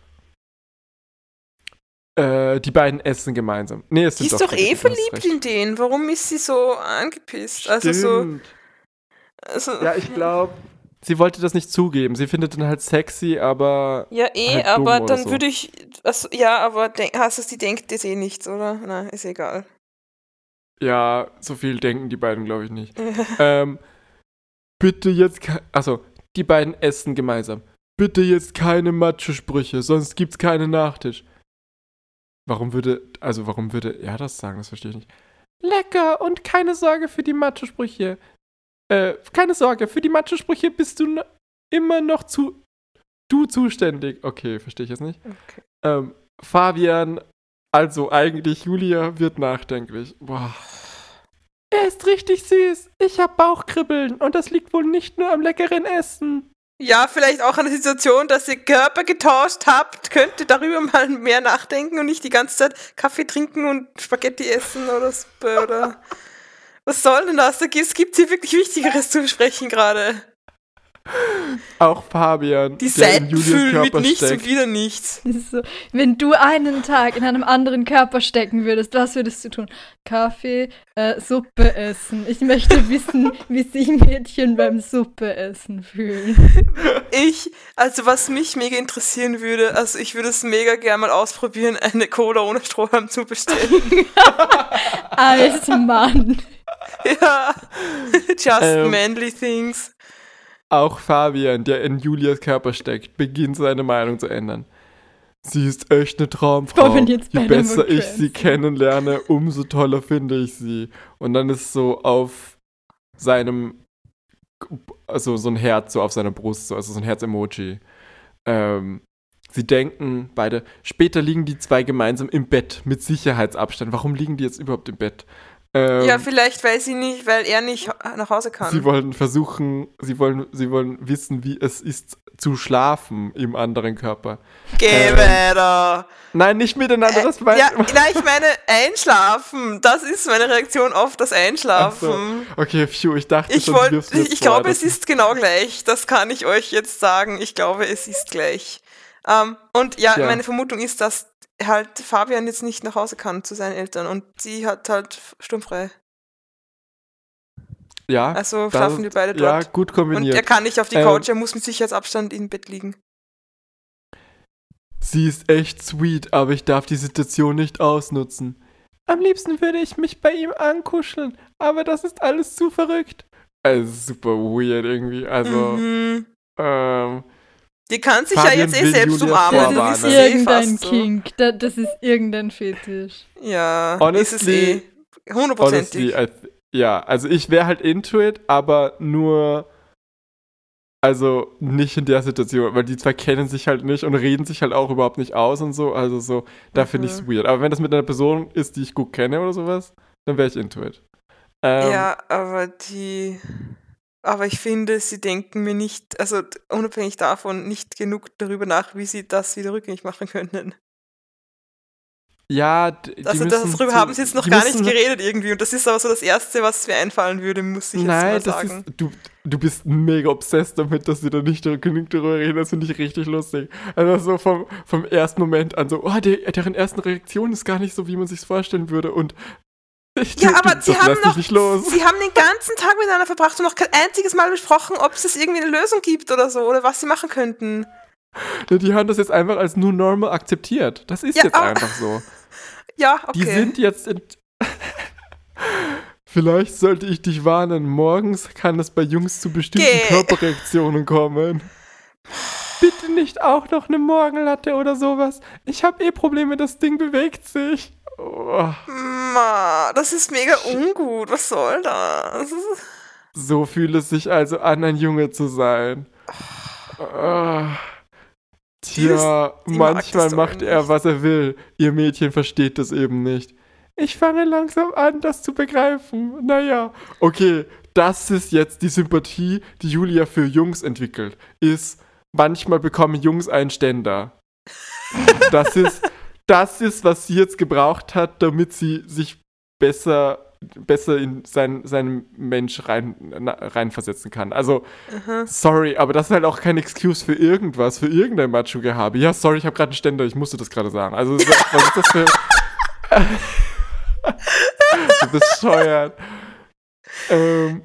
Äh, die beiden essen gemeinsam. Nee, es Die sind ist doch eh du hast verliebt in den. Warum ist sie so angepisst? Also so. Stimmt. Also, Ja, ich glaube, sie wollte das nicht zugeben. Sie findet ihn halt sexy, aber Ja, eh, halt aber dann so. würde ich. Also, ja, aber hast du die denkt das eh nichts, oder? Nein, ist egal. ja, so viel denken die beiden, glaube ich, nicht. ähm, bitte jetzt. Also, die beiden essen gemeinsam. Bitte jetzt keine Macho-Sprüche, sonst gibt's keinen Nachtisch. Warum würde. Also, warum würde er das sagen? Das verstehe ich nicht. Lecker und keine Sorge für die Macho-Sprüche. Äh, keine Sorge, für die Macho-Sprüche bist du immer noch zu. Du zuständig. Okay, verstehe ich jetzt nicht. Okay. Ähm, Fabian, also eigentlich Julia, wird nachdenklich. Boah. Er ist richtig süß. Ich hab Bauchkribbeln und das liegt wohl nicht nur am leckeren Essen. Ja, vielleicht auch an der Situation, dass ihr Körper getauscht habt, könnt ihr darüber mal mehr nachdenken und nicht die ganze Zeit Kaffee trinken und Spaghetti essen oder oder. Was soll denn das? Es gibt hier wirklich Wichtigeres zu besprechen gerade. Auch Fabian, Die Seiten fühlen mit nichts und steckt. wieder nichts. So, wenn du einen Tag in einem anderen Körper stecken würdest, was würdest du tun? Kaffee, äh, Suppe essen. Ich möchte wissen, wie sich Mädchen beim Suppe essen fühlen. Ich, also was mich mega interessieren würde, also ich würde es mega gerne mal ausprobieren, eine Cola ohne Strohhalm zu bestellen. Als Mann. ja. Just Ähm. manly things. Auch Fabian, der in Julias Körper steckt, beginnt seine Meinung zu ändern. Sie ist echt eine Traumfrau. Je besser ich sie kennenlerne, umso toller finde ich sie. Und dann ist so auf seinem, also so ein Herz so auf seiner Brust, so, also so ein Herz-Emoji. Ähm, sie denken beide, später liegen die zwei gemeinsam im Bett mit Sicherheitsabstand. Warum liegen die jetzt überhaupt im Bett? Ähm, ja, vielleicht, weil sie nicht, weil er nicht nach Hause kann. Sie wollen versuchen, sie wollen, sie wollen wissen, wie es ist zu schlafen im anderen Körper. Geh Ähm, weiter. Nein, nicht miteinander, das weiß ja, nein, ich meine einschlafen. Das ist meine Reaktion auf das Einschlafen. Okay, phew, ich dachte Ich mir ich, vor, glaube, es ist genau gleich. Das kann ich euch jetzt sagen. Ich glaube, es ist gleich. Ähm, und ja, Ja. meine Vermutung ist, dass halt Fabian jetzt nicht nach Hause kann zu seinen Eltern und sie hat halt sturmfrei. Ja, Also schlafen wir beide ja, dort. gut und kombiniert. er kann nicht auf die Ähm, Couch, er muss mit Sicherheitsabstand im Bett liegen. Sie ist echt sweet, aber ich darf die Situation nicht ausnutzen. Am liebsten würde ich mich bei ihm ankuscheln, aber das ist alles zu verrückt. Also super weird irgendwie. Also, mhm. ähm, Die kann sich Fabian ja jetzt eh selbst Julia umarmen. vorwarnen. Das Das ist eh irgendein so. Kink. Da, das ist irgendein Fetisch. Ja, Honestly- ist es eh. honestly, Hundertprozentig. Th- ja, also ich wäre halt into it, aber nur, also nicht in der Situation, weil die zwei kennen sich halt nicht und reden sich halt auch überhaupt nicht aus und so, also so, da finde ich es Mhm. weird. Aber wenn das mit einer Person ist, die ich gut kenne oder sowas, dann wäre ich into it. Ähm, Ja, aber die. Aber ich finde, sie denken mir nicht, also unabhängig davon, nicht genug darüber nach, wie sie das wieder rückgängig machen können. Ja, die Also darüber haben sie jetzt noch gar nicht geredet irgendwie. Und das ist aber so das Erste, was mir einfallen würde, muss ich jetzt Nein, mal das sagen. ist, du, du bist mega obsessed damit, dass sie da nicht genug darüber reden. Das finde ich richtig lustig. Also so vom, vom ersten Moment an so, oh, der, deren ersten Reaktion ist gar nicht so, wie man sich vorstellen würde. Und ich, Ja, aber sie haben noch, sie haben den ganzen Tag miteinander verbracht und noch kein einziges Mal besprochen, ob es irgendwie eine Lösung gibt oder so oder was sie machen könnten. Die haben das jetzt einfach als nur normal akzeptiert. Das ist Ja, jetzt aber- einfach so. Ja, okay. Die sind jetzt in. Vielleicht sollte ich dich warnen. Morgens kann es bei Jungs zu bestimmten Geh. Körperreaktionen kommen. Bitte nicht auch noch eine Morgenlatte oder sowas. Ich habe eh Probleme, das Ding bewegt sich. Oh, Ma, das ist mega ungut. Was soll das? so fühlt es sich also an, ein Junge zu sein. Ah. Tja, Die mag manchmal macht er, nicht. was er will. Ihr Mädchen versteht das eben nicht. Ich fange langsam an, das zu begreifen. Naja, okay, das ist jetzt die Sympathie, die Julia für Jungs entwickelt. Ist, manchmal bekommen Jungs einen Ständer. Das ist, das ist, was sie jetzt gebraucht hat, damit sie sich besser, besser in sein, seinen Mensch rein, na, reinversetzen kann. Also, Aha. sorry, aber das ist halt auch kein Excuse für irgendwas, für irgendein Macho-Gehabe. Ja, sorry, ich habe gerade einen Ständer, ich musste das gerade sagen. Also, so- was ist das für. bescheuert. Ähm,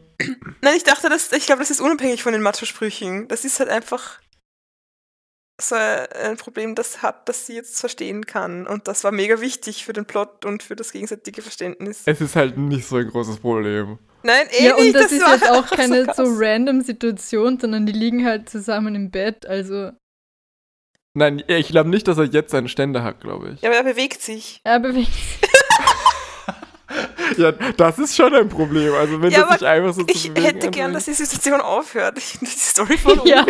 Nein, ich dachte, das, ich glaube, das ist unabhängig von den Macho-Sprüchen. Das ist halt einfach so ein Problem, das hat, das sie jetzt verstehen kann. Und das war mega wichtig für den Plot und für das gegenseitige Verständnis. es ist halt nicht so ein großes Problem. Nein, eh Ja, und nicht. das, ist jetzt auch einfach keine so, krass. random Situation, sondern die liegen halt zusammen im Bett. Also Nein, ich glaube nicht, dass er jetzt einen Ständer hat, glaube ich. Ja, aber er bewegt sich. er bewegt sich. Ja, das ist schon ein Problem. Also, wenn Ja, das nicht einfach so zu Ich hätte gern, dass die Situation aufhört. Ich finde die Story voll Ja.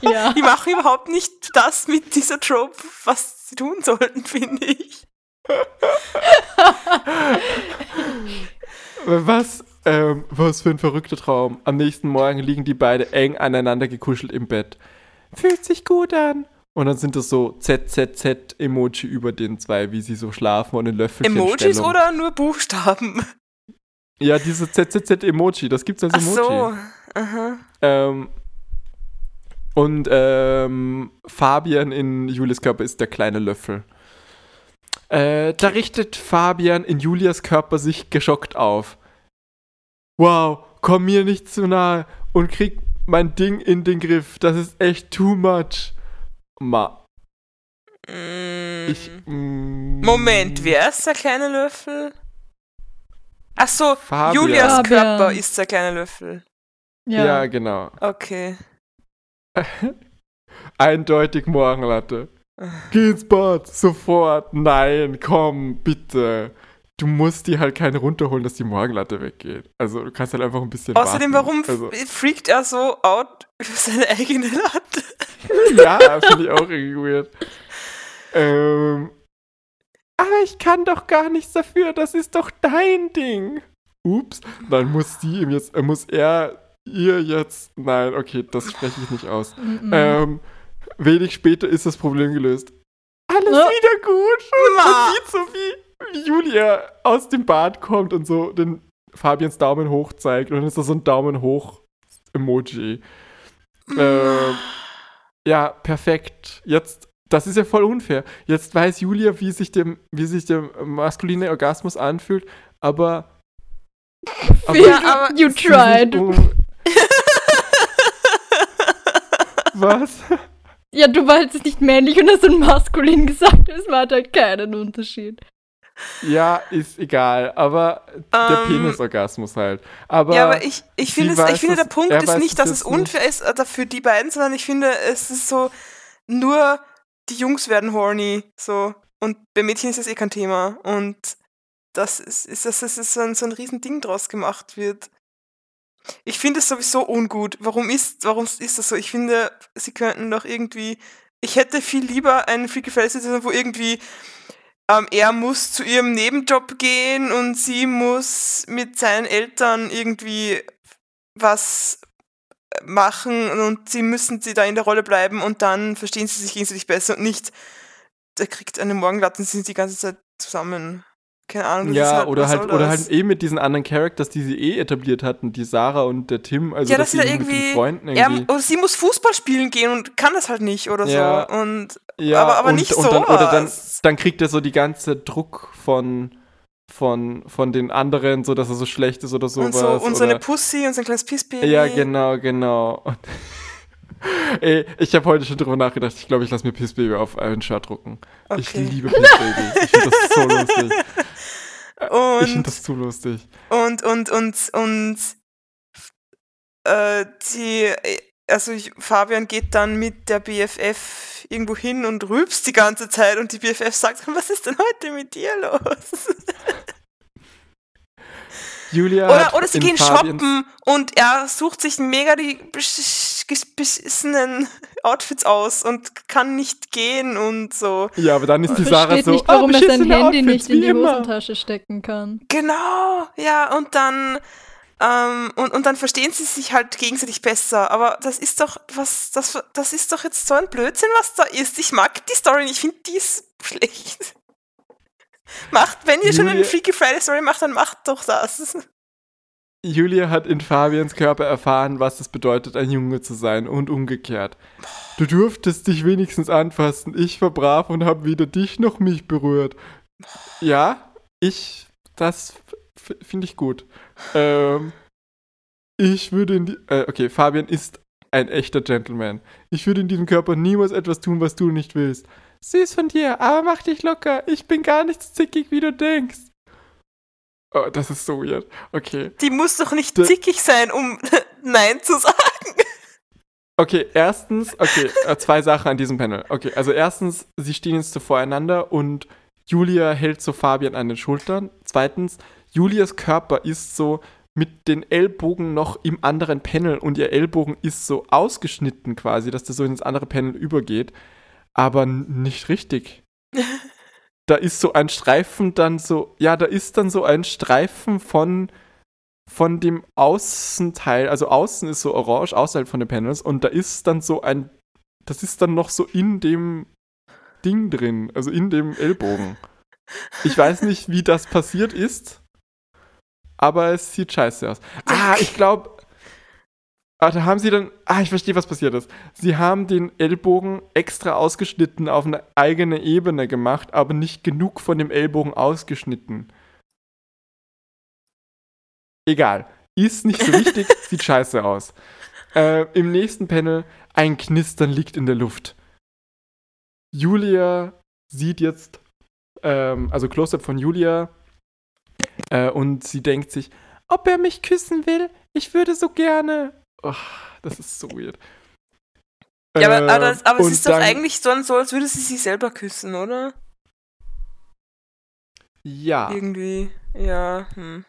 Ja. Die machen überhaupt nicht das mit dieser Trope, was sie tun sollten, finde ich. Was, ähm, was für ein verrückter Traum. Am nächsten Morgen liegen die beide eng aneinander gekuschelt im Bett. Fühlt sich gut an. Und dann sind das so ZZZ-Emoji über den zwei, wie sie so schlafen und in Löffelchen Emojis oder nur Buchstaben? Ja, diese ZZZ-Emoji, das gibt's als Ach Emoji. so. Aha. Ähm, und ähm, Fabian in Julias Körper ist der kleine Löffel. Äh, da richtet Fabian in Julias Körper sich geschockt auf. Wow, komm mir nicht zu nahe und krieg mein Ding in den Griff. Das ist echt too much. Ma, Mm. ich. mm, Moment, wer ist der kleine Löffel? Ach so, Fabian. Julias Fabian. Körper ist der kleine Löffel. Ja, Ja. genau. Okay. Eindeutig Morgenlatte. Geh ins Bad, sofort. Nein, komm, bitte. Du musst die halt keine runterholen, dass die Morgenlatte weggeht. Also du kannst halt einfach ein bisschen Außerdem, warten. warum Also, freakt er so out über seine eigene Latte? ja, finde ich auch irgendwie weird. Ähm, aber ich kann doch gar nichts dafür, das ist doch dein Ding. Ups, dann muss die ihm jetzt, äh, muss er ihr jetzt, nein, okay, das spreche ich nicht aus. Ähm, wenig später ist das Problem gelöst. Alles Ja. wieder gut. Und Ma. man sieht so, wie, wie Julia aus dem Bad kommt und so den Fabians Daumen hoch zeigt. Und dann ist da so ein Daumen hoch Emoji. Ähm, ja, perfekt. Jetzt, das ist ja voll unfair. Jetzt weiß Julia, wie sich, dem, wie sich der maskuline Orgasmus anfühlt, aber. aber Ja, aber you tried. um- Was? Ja, du warst jetzt nicht männlich und hast dann maskulin gesagt. Es macht halt keinen Unterschied. Ja, ist egal, aber der Ähm, Penisorgasmus halt. Aber, ja, aber ich, ich finde, es, ich finde der Punkt ist nicht, dass es unfair ist äh, für die beiden, sondern ich finde, es ist so, nur die Jungs werden horny, so. Und bei Mädchen ist das eh kein Thema. Und das ist, ist dass es so ein, so ein Riesending draus gemacht wird. Ich finde es sowieso ungut. Warum ist, warum ist das so? Ich finde, sie könnten doch irgendwie. Ich hätte viel lieber einen Freaky Friday wo irgendwie ähm, er muss zu ihrem Nebenjob gehen und sie muss mit seinen Eltern irgendwie was machen und sie müssen sie da in der Rolle bleiben und dann verstehen sie sich gegenseitig besser und nicht, der kriegt eine Morgenlatte und sind die ganze Zeit zusammen. Keine Ahnung. Ja, halt, oder halt, oder halt eben mit diesen anderen Characters, die sie eh etabliert hatten, die Sarah und der Tim, also ja, dass dass sie da irgendwie, Freunden irgendwie. oder sie muss Fußball spielen gehen und kann das halt nicht oder Ja. so. Und ja, aber- aber und, nicht und dann, oder dann, dann kriegt er so die ganze Druck von, von, von den anderen, so dass er so schlecht ist oder und sowas. so und so eine oder, Pussy und sein kleines Pissbaby. Ja, genau, genau. Und Ey, ich habe heute schon drüber nachgedacht. Ich glaube, ich lasse mir Piss Baby auf ein Shirt drucken. Ich Okay. liebe Piss Baby. Ich finde das so lustig. Ich finde Und, das zu lustig. und, und, und, und, äh, die, also ich, Fabian geht dann mit der BFF irgendwo hin und rülpst die ganze Zeit und die BFF sagt, was ist denn heute mit dir los? Julia Oder, oder sie gehen Fabians- shoppen und er sucht sich mega die beschissenen Outfits aus und kann nicht gehen und so. Ja, aber dann ist die Sarah so. nicht, warum oh, er sein Handy Outfits, nicht in die immer. Hosentasche stecken kann. Genau, ja, und dann, ähm, und, und dann verstehen sie sich halt gegenseitig besser. Aber das ist doch, was, das, das ist doch jetzt so ein Blödsinn, was da ist. Ich mag die Story nicht, ich finde die ist schlecht. Macht, wenn ihr schon eine Julia- Freaky Friday Story macht, dann macht doch das. Julia hat in Fabians Körper erfahren, was es bedeutet, ein Junge zu sein und umgekehrt. Du durftest dich wenigstens anfassen. Ich war brav und habe weder dich noch mich berührt. Ja, ich, das finde ich gut. Ähm, ich würde in die, äh, okay, Fabian ist ein echter Gentleman. Ich würde in diesem Körper niemals etwas tun, was du nicht willst. Süß von dir, aber mach dich locker. Ich bin gar nicht so zickig, wie du denkst. Oh, das ist so weird. Okay. Die muss doch nicht Da- zickig sein, um Nein zu sagen. Okay, erstens, okay, äh, zwei Sachen an diesem Panel. Okay, also erstens, sie stehen jetzt so voreinander und Julia hält so Fabian an den Schultern. Zweitens, Julias Körper ist so mit den Ellbogen noch im anderen Panel und ihr Ellbogen ist so ausgeschnitten quasi, dass das so ins andere Panel übergeht, aber nicht richtig. Da ist so ein Streifen dann so, ja, da ist dann so ein Streifen von von dem Außenteil, also außen ist so orange, außerhalb von den Panels, und da ist dann so ein, das ist dann noch so in dem Ding drin, also in dem Ellbogen. Ich weiß nicht, wie das passiert ist, aber es sieht scheiße aus. Ah, ich glaube, ah, da haben sie dann, ah, ich verstehe, was passiert ist. Sie haben den Ellbogen extra ausgeschnitten auf eine eigene Ebene gemacht, aber nicht genug von dem Ellbogen ausgeschnitten. Egal. Ist nicht so wichtig, sieht scheiße aus. Äh, Im nächsten Panel, ein Knistern liegt in der Luft. Julia sieht jetzt, ähm, also Close-Up von Julia, äh, und sie denkt sich, ob er mich küssen will, ich würde so gerne. Oh, das ist so weird. Ja, aber, aber, das, aber es ist doch dann- eigentlich so, so, als würde sie sich selber küssen, oder? Ja. Irgendwie. Ja. Hm.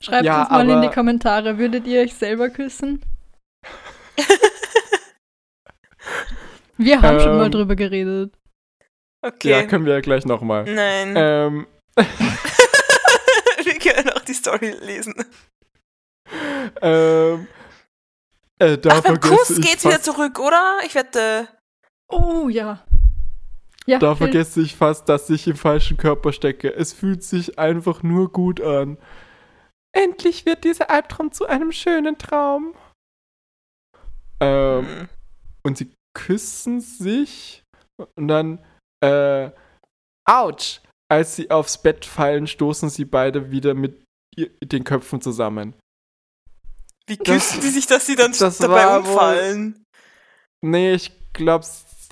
Schreibt Ja, uns mal in die Kommentare, würdet ihr euch selber küssen? Wir haben schon mal Ähm, drüber geredet. Okay. Ja, können wir ja gleich nochmal. Nein. Ähm, wir können auch die Story lesen. ähm, äh, da Ach, beim Kuss ich geht's wieder zurück, oder? Ich wette. Oh ja. Ja, Da vergesse ich fast, dass ich im falschen Körper stecke. Es fühlt sich einfach nur gut an. Endlich wird dieser Albtraum zu einem schönen Traum. Ähm, Hm. und sie küssen sich und dann, äh, ouch! Als sie aufs Bett fallen, stoßen sie beide wieder mit den Köpfen zusammen. Wie Das- küssen die sich, dass sie dann dabei war wohl- umfallen? Nee, ich glaube,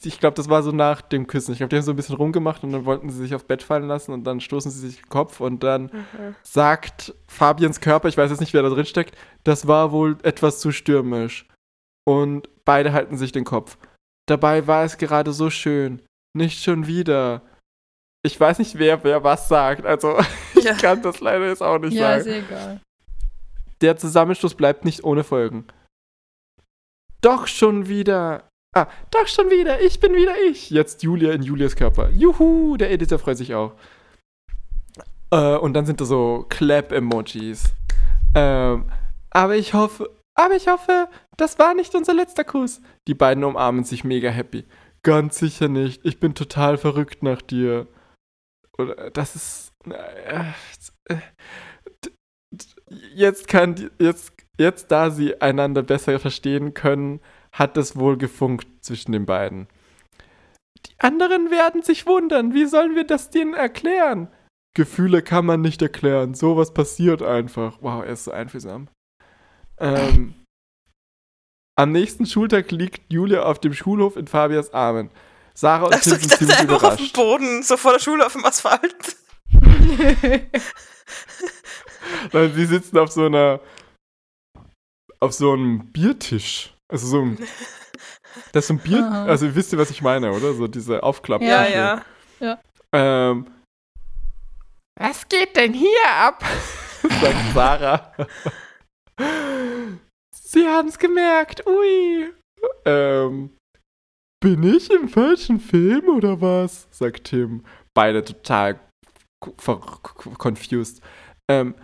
ich glaub, das war so nach dem Küssen. Ich glaube, die haben so ein bisschen rumgemacht und dann wollten sie sich aufs Bett fallen lassen und dann stoßen sie sich den Kopf und dann Mhm. sagt Fabians Körper, ich weiß jetzt nicht, wer da drin steckt, das war wohl etwas zu stürmisch. Und beide halten sich den Kopf. Dabei war es gerade so schön. Nicht schon wieder. Ich weiß nicht, wer wer was sagt. Also, ich Ja. kann das leider jetzt auch nicht Ja, ist sagen. eh egal. Der Zusammenstoß bleibt nicht ohne Folgen. Doch schon wieder. Ah, doch schon wieder. Ich bin wieder ich. Jetzt Julia in Julias Körper. Juhu, der Editor freut sich auch. Äh, und dann sind da so Clap-Emojis. Ähm, aber ich hoffe, Aber ich hoffe, das war nicht unser letzter Kuss. Die beiden umarmen sich mega happy. Ganz sicher nicht. Ich bin total verrückt nach dir. Oder das ist. Äh, äh, jetzt kann die, jetzt, jetzt da sie einander besser verstehen können, hat es wohl gefunkt zwischen den beiden. Die anderen werden sich wundern. Wie sollen wir das denen erklären? Gefühle kann man nicht erklären. Sowas passiert einfach. Wow, er ist so einfühlsam. Ähm, am nächsten Schultag liegt Julia auf dem Schulhof in Fabias Armen. Sarah und Tim sind ziemlich einfach auf dem überrascht. Boden, so vor der Schule auf dem Asphalt. Weil sie sitzen auf so einer auf so einem Biertisch. Also so ein das ist so ein Bier, Aha. also wisst ihr, was ich meine, oder? So diese Aufklapp. Ja, Ja. ja. Ähm, Was geht denn hier ab? sagt Sarah. Sie haben es gemerkt, ui. Ähm, bin ich im falschen Film oder was? sagt Tim. Beide total confused. Ähm,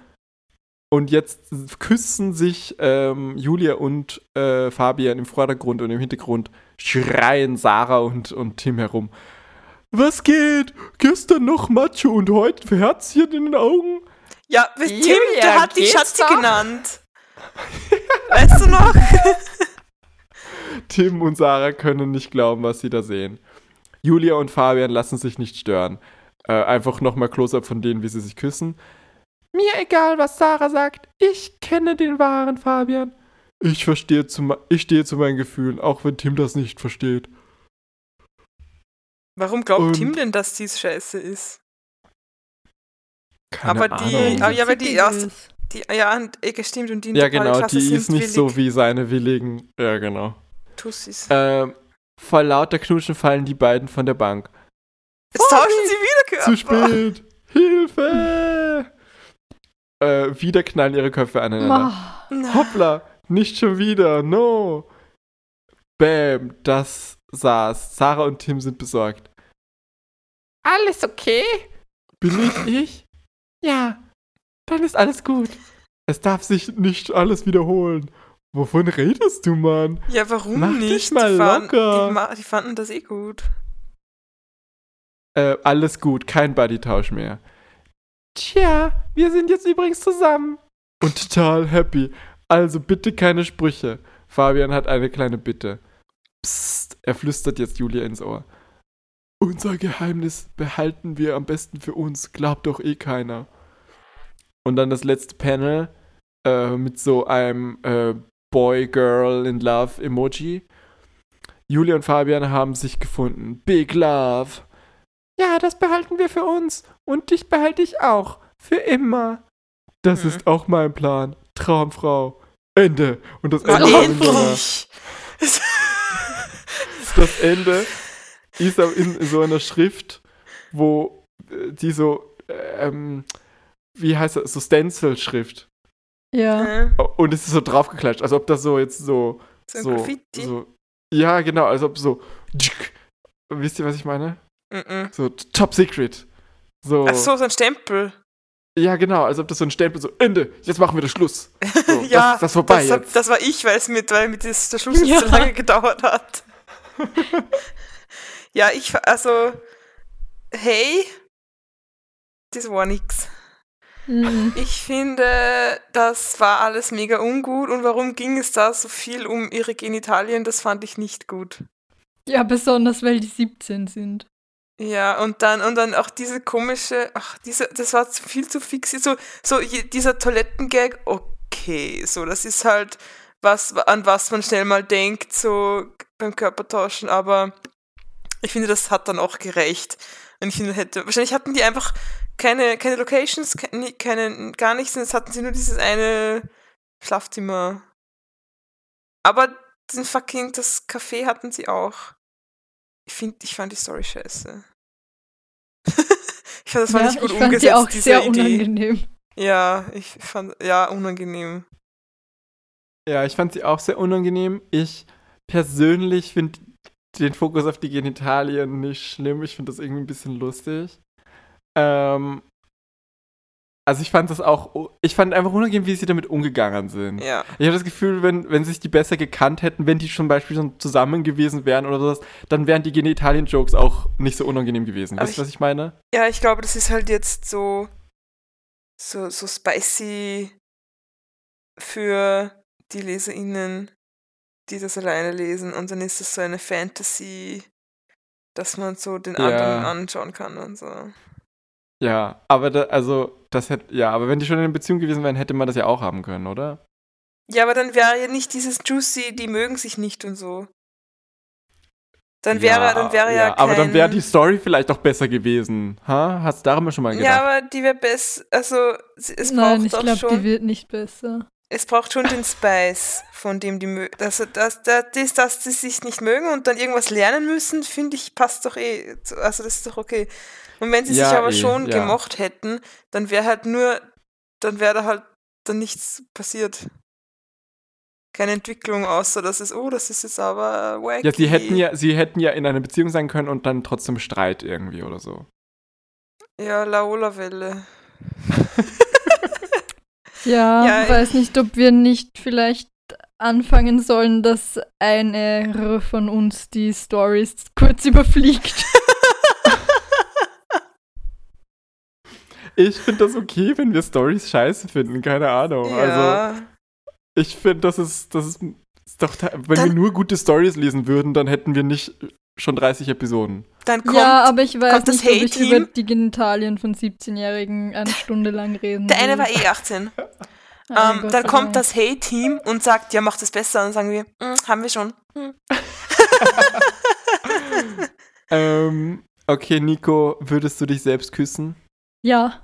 und jetzt küssen sich ähm, Julia und äh, Fabian im Vordergrund und im Hintergrund schreien Sarah und, und Tim herum. Was geht? Gestern noch Macho und heute Herzchen in den Augen? Ja, Tim, Julia, der hat die Schatzi doch? genannt. Weißt du noch? Tim und Sarah können nicht glauben, was sie da sehen. Julia und Fabian lassen sich nicht stören. Äh, einfach nochmal Close-up von denen, wie sie sich küssen. Mir egal, was Sarah sagt. Ich kenne den wahren Fabian. Ich verstehe zu, ich stehe zu meinen Gefühlen, auch wenn Tim das nicht versteht. Warum glaubt Und- Tim denn, dass dies scheiße ist? Keine Aber die- Ahnung. aber ja, aber die erste- ist. Die, ja, und Ecke stimmt und die in ja, genau, die sind ist nicht so willig wie seine willigen. Ja, genau. Tussis. Ähm, vor lauter Knutschen fallen die beiden von der Bank. Jetzt tauschen sie wieder Zu spät! Hilfe! Äh, wieder knallen ihre Köpfe aneinander. Nein. Hoppla, nicht schon wieder, no. Bam, das saß. Sarah und Tim sind besorgt. Alles okay? Bin ich ich? Ja, dann ist alles gut. Es darf sich nicht alles wiederholen. Wovon redest du, Mann? Ja, warum Mach dich nicht? mal die, fanden- locker. Die, die fanden das eh gut. Äh, alles gut, kein Buddy-Tausch mehr. Tja, wir sind jetzt übrigens zusammen. Und total happy. Also bitte keine Sprüche. Fabian hat eine kleine Bitte. Psst, er flüstert jetzt Julia ins Ohr. Unser Geheimnis behalten wir am besten für uns, glaubt doch eh keiner. Und dann das letzte Panel äh, mit so einem äh, Boy-Girl-in-Love-Emoji. Julia und Fabian haben sich gefunden. Big Love. Ja, das behalten wir für uns. Und dich behalte ich auch. Für immer. Das Mhm. ist auch mein Plan. Traumfrau. Ende. Und das Ende, einer, endlich! das Ende ist aber in so einer Schrift, wo äh, die so, ähm, wie heißt das, so Stencil-Schrift. Ja. Und es ist so draufgeklatscht, als ob das so jetzt so, so ein so, so, ja genau, als ob so, wisst ihr, was ich meine? Mhm. So Top Secret. So, Ach so, so ein Stempel. ja genau, als ob das so ein Stempel so, Ende, jetzt machen wir das Schluss. So, ja, das, das vorbei das, jetzt. das war ich, weil es mit, weil mit das, der Schluss Ja. so lange gedauert hat. ja, ich, also, hey, das war nix. Mhm. Ich finde, das war alles mega ungut und warum ging es da so viel um ihre Genitalien, das fand ich nicht gut. Ja, besonders weil die 17 sind. Ja, und dann, und dann auch diese komische, ach, diese, das war zu viel zu fix, so, so dieser Toilettengag, okay, so, das ist halt was, an was man schnell mal denkt, so beim Körpertauschen, aber ich finde, das hat dann auch gereicht. Und ich finde, hätte, wahrscheinlich hatten die einfach keine, keine Locations, keine, keine, gar nichts, und jetzt hatten sie nur dieses eine Schlafzimmer. Aber den fucking, das Café hatten sie auch. Ich finde, ich fand die Story scheiße. ich fand, das war ja, nicht gut ich fand umgesetzt, die auch sehr Idee. unangenehm. Ja, ich fand, ja, unangenehm. Ja, ich fand sie auch sehr unangenehm. Ich persönlich finde den Fokus auf die Genitalien nicht schlimm. Ich finde das irgendwie ein bisschen lustig. Ähm, also ich fand das auch, ich fand einfach unangenehm, wie sie damit umgegangen sind. Ja. Ich habe das Gefühl, wenn, wenn sich die besser gekannt hätten, wenn die zum Beispiel schon zusammen gewesen wären oder sowas, dann wären die Genitalien-Jokes auch nicht so unangenehm gewesen. Aber Weißt du, was ich meine? Ja, ich glaube, das ist halt jetzt so, so, so spicy für die LeserInnen, die das alleine lesen. Und dann ist es so eine Fantasy, dass man so den Ja. anderen anschauen kann und so. Ja, aber da, also, das hätte, ja, aber wenn die schon in einer Beziehung gewesen wären, hätte man das ja auch haben können, oder? Ja, aber dann wäre ja nicht dieses Juicy, die mögen sich nicht und so. Dann wäre, dann wäre ja, kein, Aber dann wäre die Story vielleicht auch besser gewesen. Ha? Hast du darüber schon mal gedacht? Ja, aber die wäre besser. Also, es Nein, braucht ich glaube, schon. die wird nicht besser. Es braucht schon den Spice, von dem die mögen. Also, dass, dass, dass, dass die sich nicht mögen und dann irgendwas lernen müssen, finde ich, passt doch eh. Also, das ist doch okay. Und wenn sie sich Ja, aber eh, schon ja. gemocht hätten, dann wäre halt nur, dann wäre da halt dann nichts passiert. Keine Entwicklung, außer dass es, oh, das ist jetzt aber wacky. Ja, sie hätten ja, sie hätten ja in einer Beziehung sein können und dann trotzdem Streit irgendwie oder so. Ja, Laola-Welle. Ja, Ja, weiß nicht, ob wir nicht vielleicht anfangen sollen, dass eine von uns die Stories kurz überfliegt. Ich finde das okay, wenn wir Stories scheiße finden, keine Ahnung. Also, ja. ich finde, das ist, das ist, ist doch, wenn Dann- wir nur gute Stories lesen würden, dann hätten wir nicht schon 30 Episoden. Dann kommt ja, aber ich weiß das nicht, ob ich über die Genitalien von 17-Jährigen eine Stunde lang reden der eine war eh 18. Ah, ähm, Gott dann kommt das Hey-Team und sagt, ja, macht es besser. Und dann sagen wir, "Mm, haben wir schon. Hm. Ähm, okay, Nico, würdest du dich selbst küssen? Ja,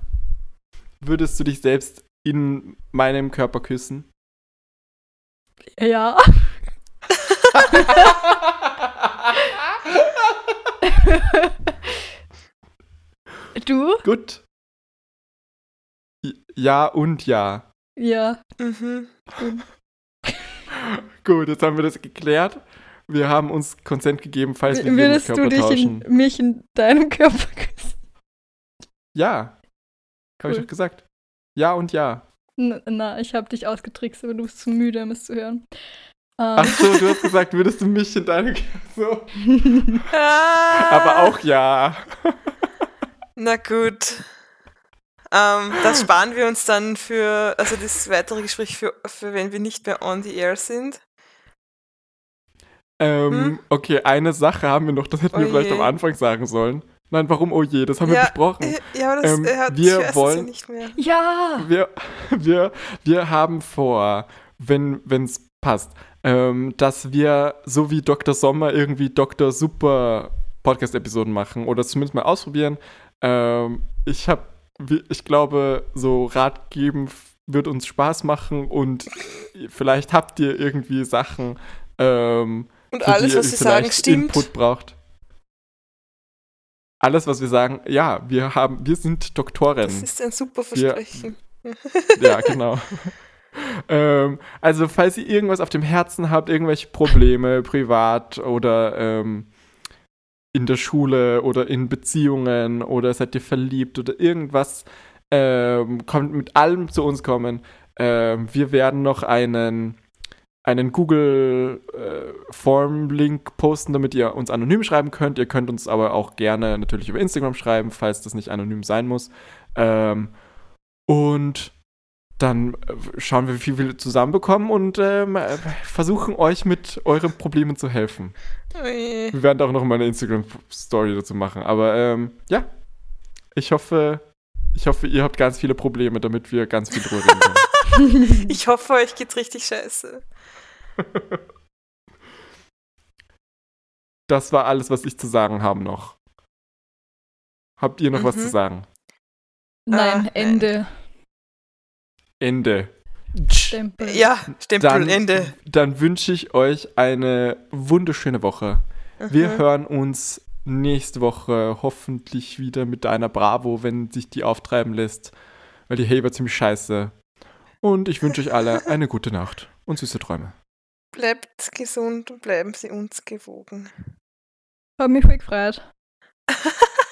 Würdest du dich selbst in meinem Körper küssen? ja. du? Gut. Ja und ja. Ja. Mhm. Gut, jetzt haben wir das geklärt. Wir haben uns Konsent gegeben, falls wir Würdest du Körper dich tauschen. in, mich in deinem Körper küssen? Ja. Habe ich Cool. doch gesagt. Ja und ja. N- Na, ich habe dich ausgetrickst, aber du bist zu müde, um es zu hören. Ach Ähm, so, du hast gesagt, würdest du mich in deine so. Ah, Aber auch ja. Na gut. Ähm, das sparen wir uns dann für, also das weitere Gespräch für, für wenn wir nicht mehr on the air sind. Ähm, Hm? okay, eine Sache haben wir noch, das hätten wir Oh vielleicht je. am Anfang sagen sollen. Nein, warum oh je, das haben wir Ja, besprochen. äh, Ja, aber das Ähm, er hat, wir wollen- ja nicht mehr. ja! Wir, wir, wir haben vor, wenn es passt, ähm, dass wir so wie Dr. Sommer irgendwie Dr. Super Podcast-Episoden machen oder zumindest mal ausprobieren. Ähm, ich habe, ich glaube, so Rat geben wird uns Spaß machen und vielleicht habt ihr irgendwie Sachen, ähm, Und alles, die was ihr sie sagen, stimmt. Input braucht. Alles, was wir sagen, ja, wir haben, wir sind Doktoren. Das ist ein super Versprechen. Ja, genau. ähm, also, falls ihr irgendwas auf dem Herzen habt, irgendwelche Probleme, privat oder ähm, in der Schule oder in Beziehungen oder seid ihr verliebt oder irgendwas, ähm, kommt mit allem zu uns kommen. Ähm, wir werden noch einen, einen Google äh, Form-Link posten, damit ihr uns anonym schreiben könnt. Ihr könnt uns aber auch gerne natürlich über Instagram schreiben, falls das nicht anonym sein muss. Ähm, und dann äh, schauen wir, wie viel wir zusammenbekommen und ähm, äh, versuchen euch mit euren Problemen zu helfen. Wir werden auch noch mal eine Instagram-Story dazu machen. Aber ähm, ja, ich hoffe, ich hoffe, ihr habt ganz viele Probleme, damit wir ganz viel drüber reden können. Ich hoffe, euch geht's richtig scheiße. Das war alles, was ich zu sagen habe noch. Habt ihr noch was Mhm. zu sagen? Nein, nein. Ende. Ende. Stempel. Ja, Stempel, Dann, Ende. dann wünsche ich euch eine wunderschöne Woche. Wir Mhm. hören uns nächste Woche hoffentlich wieder mit einer Bravo, wenn sich die auftreiben lässt, weil die Hey war ziemlich scheiße. Und ich wünsche euch alle eine gute Nacht und süße Träume. Bleibt gesund und bleiben Sie uns gewogen. Hab mich voll gefreut.